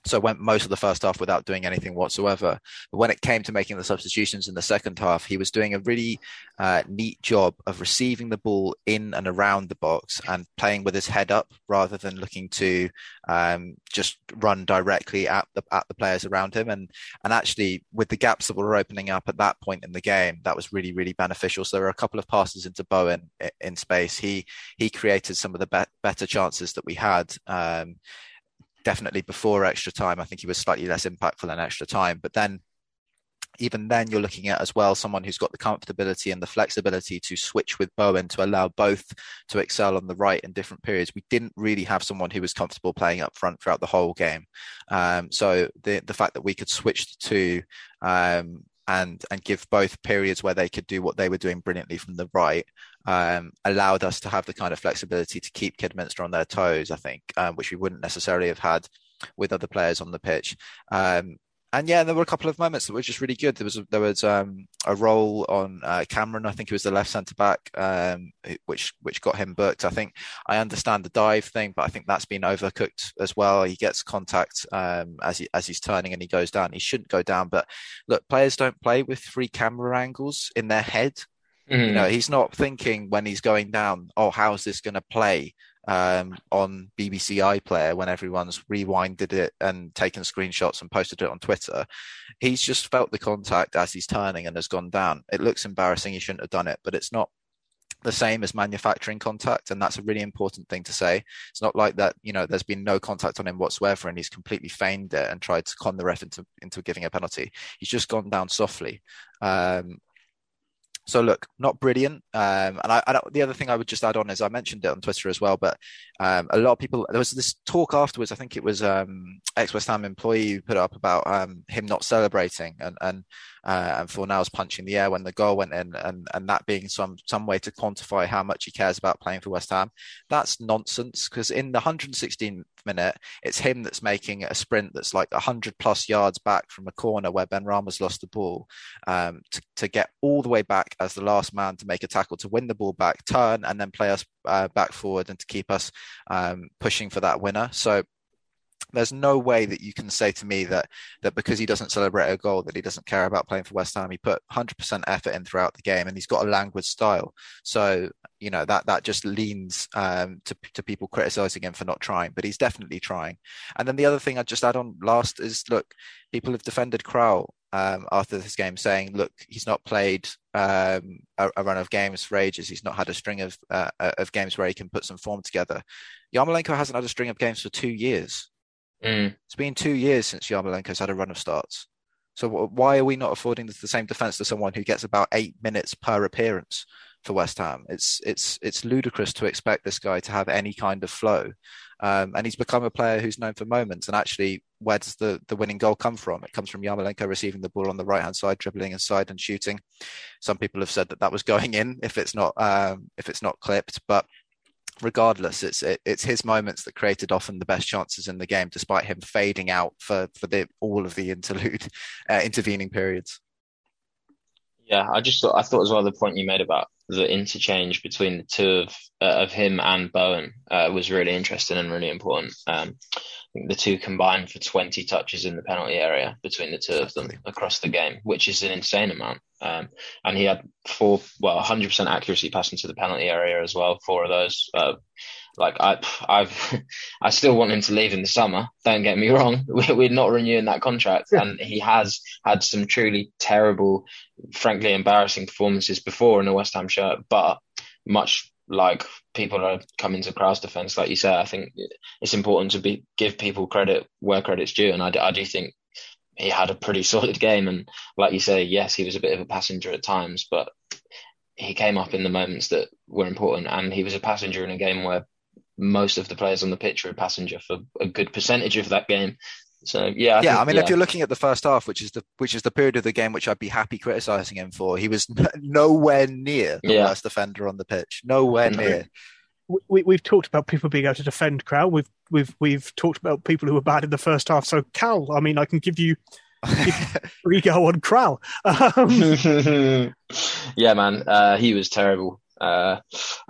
so went most of the first half without doing anything whatsoever. But when it came to making the substitutions in the second half, he was doing a really uh, neat job of receiving the ball in and around the box and playing with his head up rather than looking to um, just run directly at the at the players around him. And and actually, with the gaps that were opening up at that point in the game, that was really really beneficial. So there were a couple of passes into Bowen in space. He he created some of the be- better chances that we had. Um, definitely before extra time. I think he was slightly less impactful in extra time. But then, even then, you're looking at as well someone who's got the comfortability and the flexibility to switch with Bowen to allow both to excel on the right in different periods. We didn't really have someone who was comfortable playing up front throughout the whole game. Um, so the the fact that we could switch the two um, and and give both periods where they could do what they were doing brilliantly from the right um, allowed us to have the kind of flexibility to keep Kidminster on their toes. I think, um, which we wouldn't necessarily have had with other players on the pitch. Um, and yeah, there were a couple of moments that were just really good. There was there was um, a role on uh, Cameron, I think it was the left centre back, um, which which got him booked. I think I understand the dive thing, but I think that's been overcooked as well. He gets contact um, as he as he's turning and he goes down. He shouldn't go down, but look, players don't play with three camera angles in their head. Mm. You know, he's not thinking when he's going down, oh, how's this going to play? um, on BBC iPlayer when everyone's rewinded it and taken screenshots and posted it on Twitter. He's just felt the contact as he's turning and has gone down. It looks embarrassing. He shouldn't have done it, but it's not the same as manufacturing contact and that's a really important thing to say it's not like that you know there's been no contact on him whatsoever and he's completely feigned it and tried to con the ref into, into giving a penalty he's just gone down softly um, so look, not brilliant. Um, and I, I, the other thing I would just add on is I mentioned it on Twitter as well, but um, a lot of people there was this talk afterwards. I think it was um, ex West Ham employee who put up about um, him not celebrating and and uh, and Fornals punching the air when the goal went in, and and that being some some way to quantify how much he cares about playing for West Ham. That's nonsense because in the 116th minute, it's him that's making a sprint that's like 100 plus yards back from a corner where Benrahma's lost the ball um, to, to get all the way back as the last man to make a tackle to win the ball back, turn, and then play us uh, back forward and to keep us um, pushing for that winner. So there's no way that you can say to me that that because he doesn't celebrate a goal that he doesn't care about playing for West Ham. He put 100% effort in throughout the game, and he's got a languid style. So you know that that just leans um, to to people criticizing him for not trying, but he's definitely trying. And then the other thing I'd just add on last is look, people have defended Kral um, after this game, saying, "Look, he's not played um, a, a, run of games for ages. He's not had a string of uh, of games where he can put some form together." Yarmolenko hasn't had a string of games for two years. Mm. It's been two years since Yarmolenko's had a run of starts. So why are we not affording the same defence to someone who gets about eight minutes per appearance for West Ham? It's it's it's ludicrous to expect this guy to have any kind of flow, um, and he's become a player who's known for moments. And actually, where does the the winning goal come from? It comes from Yarmolenko receiving the ball on the right hand side, dribbling inside and shooting. Some people have said that that was going in if it's not um, if it's not clipped, but regardless, it's it, it's his moments that created often the best chances in the game, despite him fading out for for the all of the interlude uh, intervening periods. Yeah, I just thought I thought as well the point you made about the interchange between the two of uh, of him and Bowen uh, was really interesting and really important. Um, the two combined for 20 touches in the penalty area between the two of them across the game, which is an insane amount. Um, and he had four, well, 100% accuracy passing to the penalty area as well. Four of those. Uh, like I, I've, I still want him to leave in the summer. Don't get me wrong. We're not renewing that contract, yeah. and he has had some truly terrible, frankly embarrassing performances before in a West Ham shirt. But much like people are coming to Kral's defense, like you said, I think it's important to be give people credit where credit's due, and I, I do think he had a pretty solid game. And like you say, yes, he was a bit of a passenger at times, but he came up in the moments that were important, and he was a passenger in a game where most of the players on the pitch were a passenger for a good percentage of that game. So yeah, I yeah. Think, I mean, yeah. if you're looking at the first half, which is the which is the period of the game which I'd be happy criticizing him for, he was n- nowhere near the yeah. worst defender on the pitch. Nowhere near. We, we've talked about people being able to defend Kral. We've we've we've talked about people who were bad in the first half. So Cal, I mean, I can give you free go on Kral. Um, yeah, man, uh, he was terrible. Uh,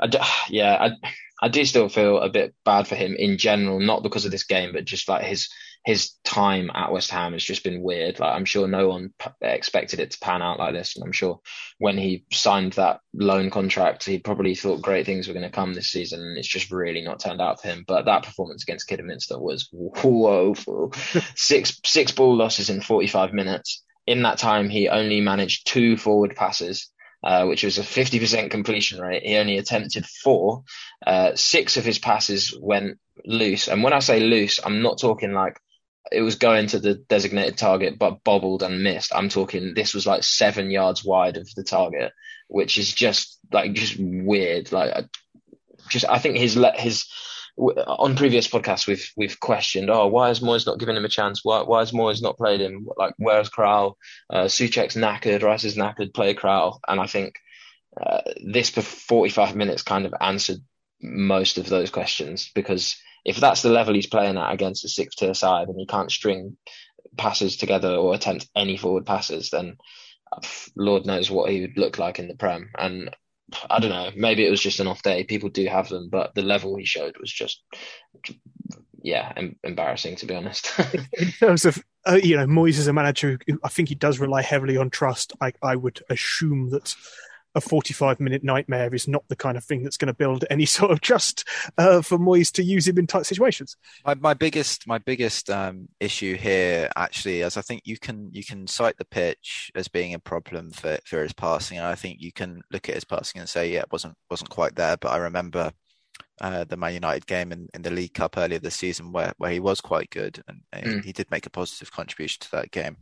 I, yeah, I I do still feel a bit bad for him in general, not because of this game, but just like his his time at West Ham has just been weird. Like I'm sure no one p- expected it to pan out like this, and I'm sure when he signed that loan contract, he probably thought great things were going to come this season, and it's just really not turned out for him. But that performance against Kidderminster was woeful. six six ball losses in 45 minutes. In that time, he only managed two forward passes. Uh, which was a 50% completion rate. He only attempted four. Uh, six of his passes went loose. And when I say loose, I'm not talking like it was going to the designated target but bobbled and missed. I'm talking this was like seven yards wide of the target, which is just like just weird. Like just I think his let his on previous podcasts we've we've questioned oh why is Moyes not giving him a chance why why is Moyes not played him like where's Kral uh, Souček's knackered Rice is knackered play Kral and I think uh, this 45 minutes kind of answered most of those questions because if that's the level he's playing at against a six tier side and he can't string passes together or attempt any forward passes, then Lord knows what he would look like in the Prem. And I don't know, maybe it was just an off day. People do have them, but the level he showed was just, yeah, em- embarrassing to be honest. in terms of, uh, you know, Moyes is a manager who I think he does rely heavily on trust. I, I would assume that a 45 minute nightmare is not the kind of thing that's going to build any sort of trust uh, for Moyes to use him in tight situations. My, my biggest my biggest um, issue here actually is I think you can you can cite the pitch as being a problem for, for his passing, and I think you can look at his passing and say yeah it wasn't wasn't quite there. But I remember uh, the Man United game in, in the League Cup earlier this season where where he was quite good and, and mm. he did make a positive contribution to that game.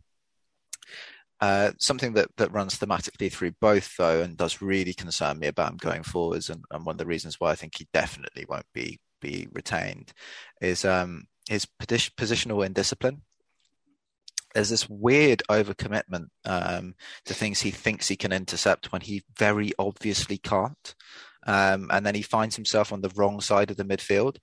Uh, something that, that runs thematically through both, though, and does really concern me about him going forwards, and, and one of the reasons why I think he definitely won't be be retained, is um, his positional indiscipline. There's this weird overcommitment um, to things he thinks he can intercept when he very obviously can't. Um, and then he finds himself on the wrong side of the midfield.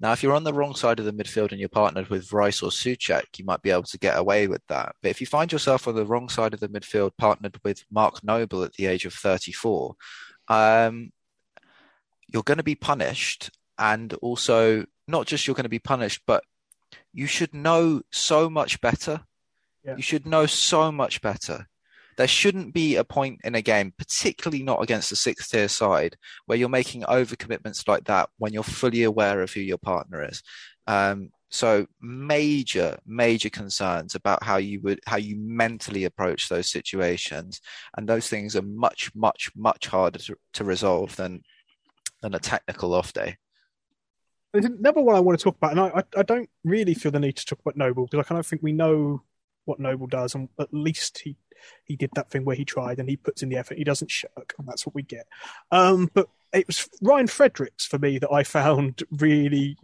Now, if you're on the wrong side of the midfield and you're partnered with Rice or Souček, you might be able to get away with that. But if you find yourself on the wrong side of the midfield, partnered with Mark Noble at the age of 34, um, you're going to be punished. And also, not just you're going to be punished, but you should know so much better. Yeah. You should know so much better there shouldn't be a point in a game, particularly not against a sixth tier side, where you're making overcommitments like that when you're fully aware of who your partner is. Um, so major, major concerns about how you would how you mentally approach those situations, and those things are much, much, much harder to, to resolve than than a technical off day. There's another one I want to talk about, and I, I don't really feel the need to talk about Noble because I kind of think we know what Noble does, and at least he he did that thing where he tried and he puts in the effort. He doesn't shirk, and that's what we get. Um, but it was Ryan Fredericks for me that I found really,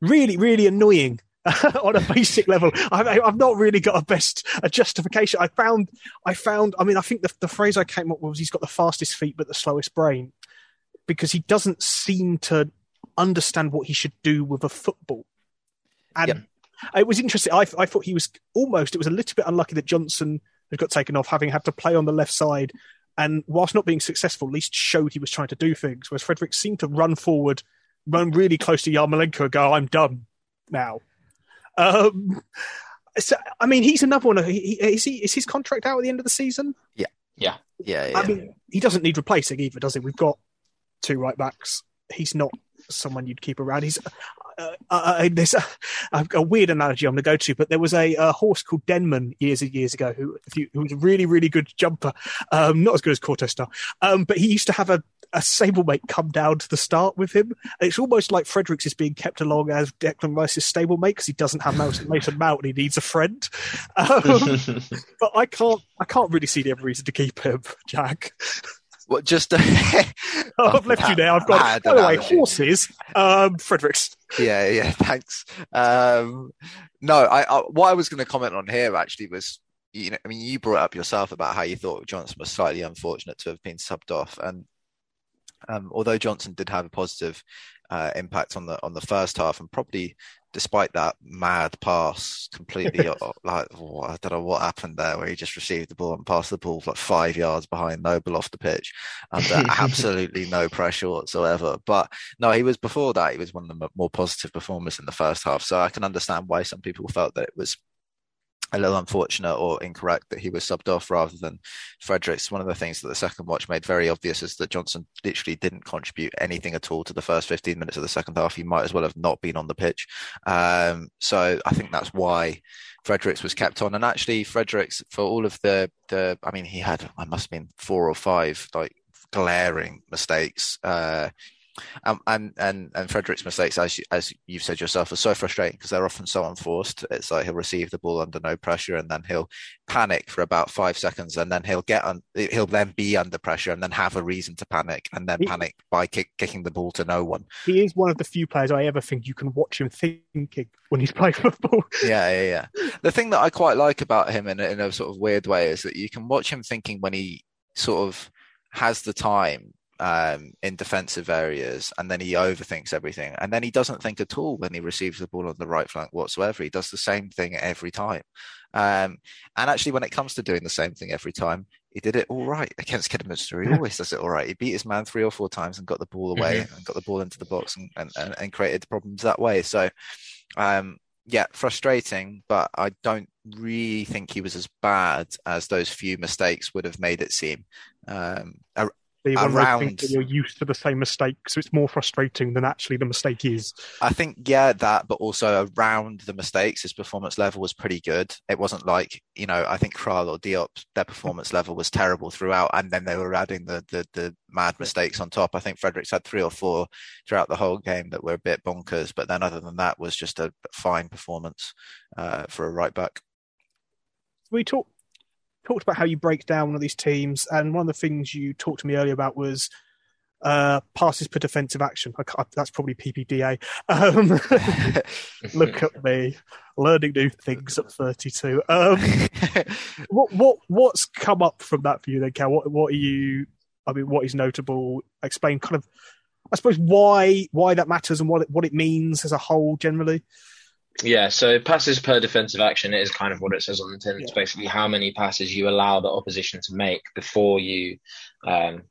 really, really annoying. on a basic level, I, have not really got a best a justification. I found, I found. I mean, I think the, the phrase I came up with was he's got the fastest feet but the slowest brain, because he doesn't seem to understand what he should do with a football. And yep. it was interesting. I, I thought he was almost. It was a little bit unlucky that Johnson who got taken off, having had to play on the left side, and whilst not being successful, at least showed he was trying to do things. Whereas Frederick seemed to run forward, run really close to Yarmolenko, and go, "I'm done now." Um, so, I mean, he's another one. He, is he? Is his contract out at the end of the season? Yeah, yeah, yeah. yeah. I mean, he doesn't need replacing either, does he? We've got two right backs. He's not someone you'd keep around. He's uh, uh, uh there's a, a, weird analogy I'm going to go to, but there was a, a, horse called Denman years and years ago who, who was a really, really good jumper. Um, not as good as Kauto Star, um, but he used to have a, a stablemate come down to the start with him. And it's almost like Fredericks is being kept along as Declan Rice's stablemate because he doesn't have Mason, Mason Mount and he needs a friend. Um, but I can't, I can't really see the reason to keep him, Jack. Well, just uh, oh, I've left you there. I've got by the way horses. Um, Fredericks. Yeah, yeah. Thanks. Um, no, I, I what I was going to comment on here actually was you know I mean you brought up yourself about how you thought Johnson was slightly unfortunate to have been subbed off, and um, although Johnson did have a positive uh, impact on the on the first half, and probably despite that mad pass, completely uh, like oh, I don't know what happened there, where he just received the ball and passed the ball like five yards behind Noble off the pitch under uh, absolutely no pressure whatsoever. But no, he was before that. He was one of the more positive performers in the first half, so I can understand why some people felt that it was a little unfortunate or incorrect that he was subbed off rather than Fredericks. One of the things that the second watch made very obvious is that Johnson literally didn't contribute anything at all to the first 15 minutes of the second half. He might as well have not been on the pitch. Um, so I think that's why Fredericks was kept on. And actually, Fredericks, for all of the, the I mean, he had, I must have been four or five like glaring mistakes. Uh, um, and and and Frederick's mistakes, as you, as you've said yourself, are so frustrating because they're often so unforced. It's like he'll receive the ball under no pressure, and then he'll panic for about five seconds, and then he'll get on. He'll then be under pressure, and then have a reason to panic, and then he, panic by kick, kicking the ball to no one. He is one of the few players I ever think you can watch him thinking when he's playing football. yeah, yeah, yeah. The thing that I quite like about him in, in a sort of weird way is that you can watch him thinking when he sort of has the time um, in defensive areas, and then he overthinks everything, and then he doesn't think at all when he receives the ball on the right flank whatsoever. He does the same thing every time, um, and actually, when it comes to doing the same thing every time, he did it all right against Kidderminster. He always does it all right. He beat his man three or four times and got the ball away mm-hmm. and got the ball into the box and, and, and, and created problems that way. So, um, yeah, frustrating, but I don't really think he was as bad as those few mistakes would have made it seem. Um, they around you're used to the same mistake, so it's more frustrating than actually the mistake is. I think yeah, that, but also around the mistakes, his performance level was pretty good. It wasn't like you know, I think Kral or Diop, their performance level was terrible throughout, and then they were adding the the, the mad mistakes on top. I think Fredericks had three or four throughout the whole game that were a bit bonkers, but then other than that, was just a fine performance uh, for a right back. We talked talked about how you break down one of these teams, and one of the things you talked to me earlier about was uh, passes per defensive action. I, that's probably PPDA. Um, look at me learning new things at 32. Um, what what what's come up from that for you then, Cal? What what are you? I mean, what is notable? Explain kind of, I suppose, why why that matters and what it, what it means as a whole generally. Yeah, so passes per defensive action is kind of what it says on the tin. It's basically how many passes you allow the opposition to make before you um,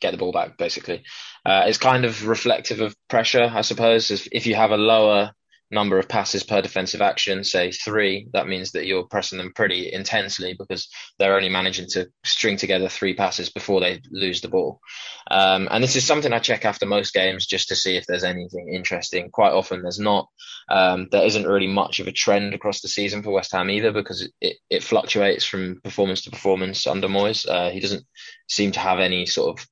get the ball back. Basically, uh, it's kind of reflective of pressure, I suppose. If you have a lower number of passes per defensive action, say three, that means that you're pressing them pretty intensely because they're only managing to string together three passes before they lose the ball. Um, and this is something I check after most games just to see if there's anything interesting. Quite often there's not. Um, there isn't really much of a trend across the season for West Ham either because it, it, fluctuates from performance to performance under Moyes. Uh, he doesn't seem to have any sort of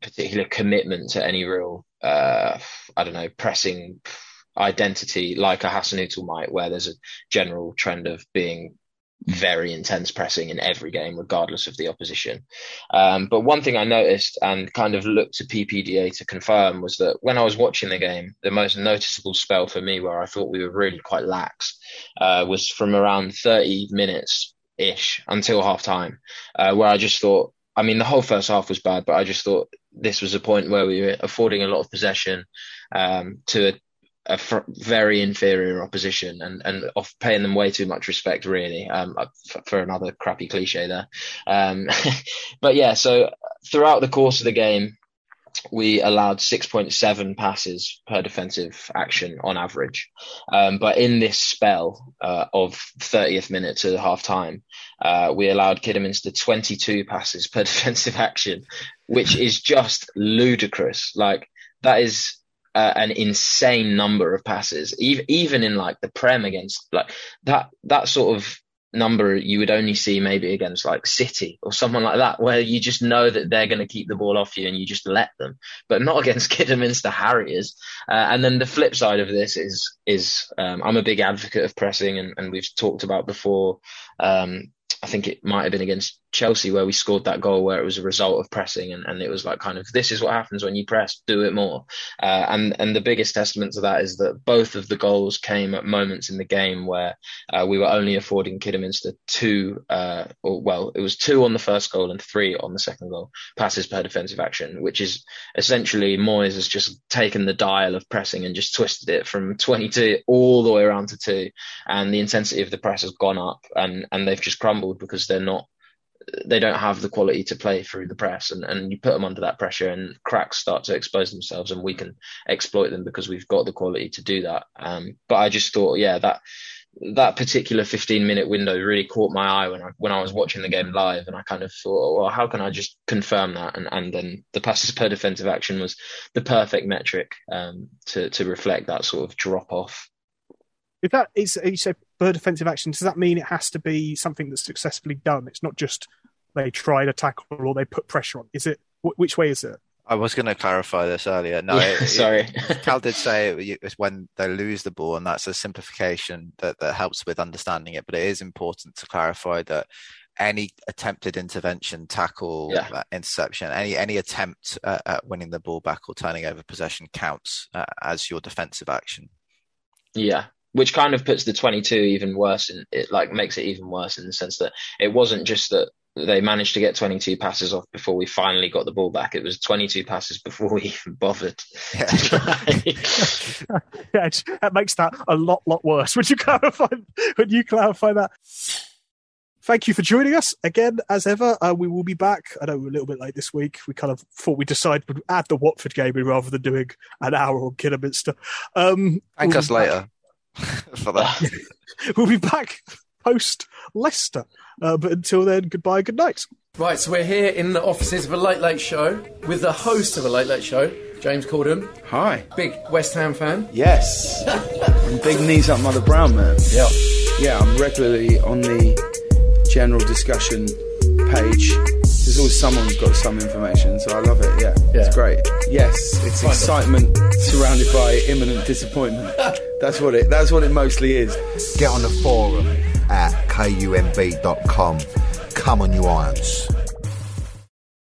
particular commitment to any real, uh, I don't know, pressing identity like a Hasenhüttl might, where there's a general trend of being very intense pressing in every game, regardless of the opposition. Um, but one thing I noticed and kind of looked to PPDA to confirm was that when I was watching the game, the most noticeable spell for me where I thought we were really quite lax uh, was from around 30 minutes ish until half time, uh, where I just thought, I mean, the whole first half was bad, but I just thought this was a point where we were affording a lot of possession um, to a a fr- very inferior opposition and and off paying them way too much respect really um for, for another crappy cliche there um but yeah so throughout the course of the game we allowed 6.7 passes per defensive action on average. Um, but in this spell uh, of 30th minute to half time, uh, we allowed Kidderminster 22 passes per defensive action, which is just ludicrous. Like, that is uh, an insane number of passes, even even in like the prem against like that that sort of number you would only see maybe against like City or someone like that, where you just know that they're going to keep the ball off you and you just let them, but not against Kidderminster Harriers. Uh, and then the flip side of this is is um, I'm a big advocate of pressing, and, and we've talked about before. Um, I think it might have been against Chelsea where we scored that goal where it was a result of pressing and, and it was like kind of this is what happens when you press, do it more. Uh, and and the biggest testament to that is that both of the goals came at moments in the game where uh, we were only affording Kidderminster two, uh, or well, it was two on the first goal and three on the second goal passes per defensive action, which is essentially Moyes has just taken the dial of pressing and just twisted it from 22 all the way around to two, and the intensity of the press has gone up, and and they've just crumbled because they're not they don't have the quality to play through the press and, and you put them under that pressure and cracks start to expose themselves and we can exploit them because we've got the quality to do that. Um, but i just thought yeah that that particular 15 minute window really caught my eye when I when I was watching the game live and I kind of thought well how can I just confirm that? And and then the passes per defensive action was the perfect metric um, to to reflect that sort of drop off. If that is, you per defensive action, does that mean it has to be something that's successfully done? It's not just they tried a tackle or they put pressure on. Is it which way is it? I was going to clarify this earlier. No, yeah, it, sorry. It, Cal did say it, it's when they lose the ball, and that's a simplification that, that helps with understanding it. But it is important to clarify that any attempted intervention, tackle, yeah. uh, interception, any any attempt uh, at winning the ball back or turning over possession counts uh, as your defensive action. Yeah, which kind of puts the 22 even worse and it like makes it even worse in the sense that it wasn't just that they managed to get 22 passes off before we finally got the ball back. It was 22 passes before we even bothered. Yeah, yeah that makes that a lot, lot worse. Would you clarify? Would you clarify that? Thank you for joining us again, as ever. Uh, we will be back. I know we're a little bit late this week. We kind of thought we decided we'd add the Watford game in rather than doing an hour on Kidderminster. Um, Thank we'll us later for that. we'll be back post Leicester. Uh, but until then, goodbye, good night. Right, so we're here in the offices of a Late Late Show with the host of a Late Late Show, James Corden. Hi. Big West Ham fan. Yes. and big knees up Mother Brown, man. Yeah. Yeah, I'm regularly on the general discussion page. There's always someone who's got some information, so I love it. Yeah, Yeah. it's great. Yes, it's Kind of. excitement surrounded by imminent disappointment. that's what it. That's what it mostly is. Get on the forum at kumb.com. Come on, you irons.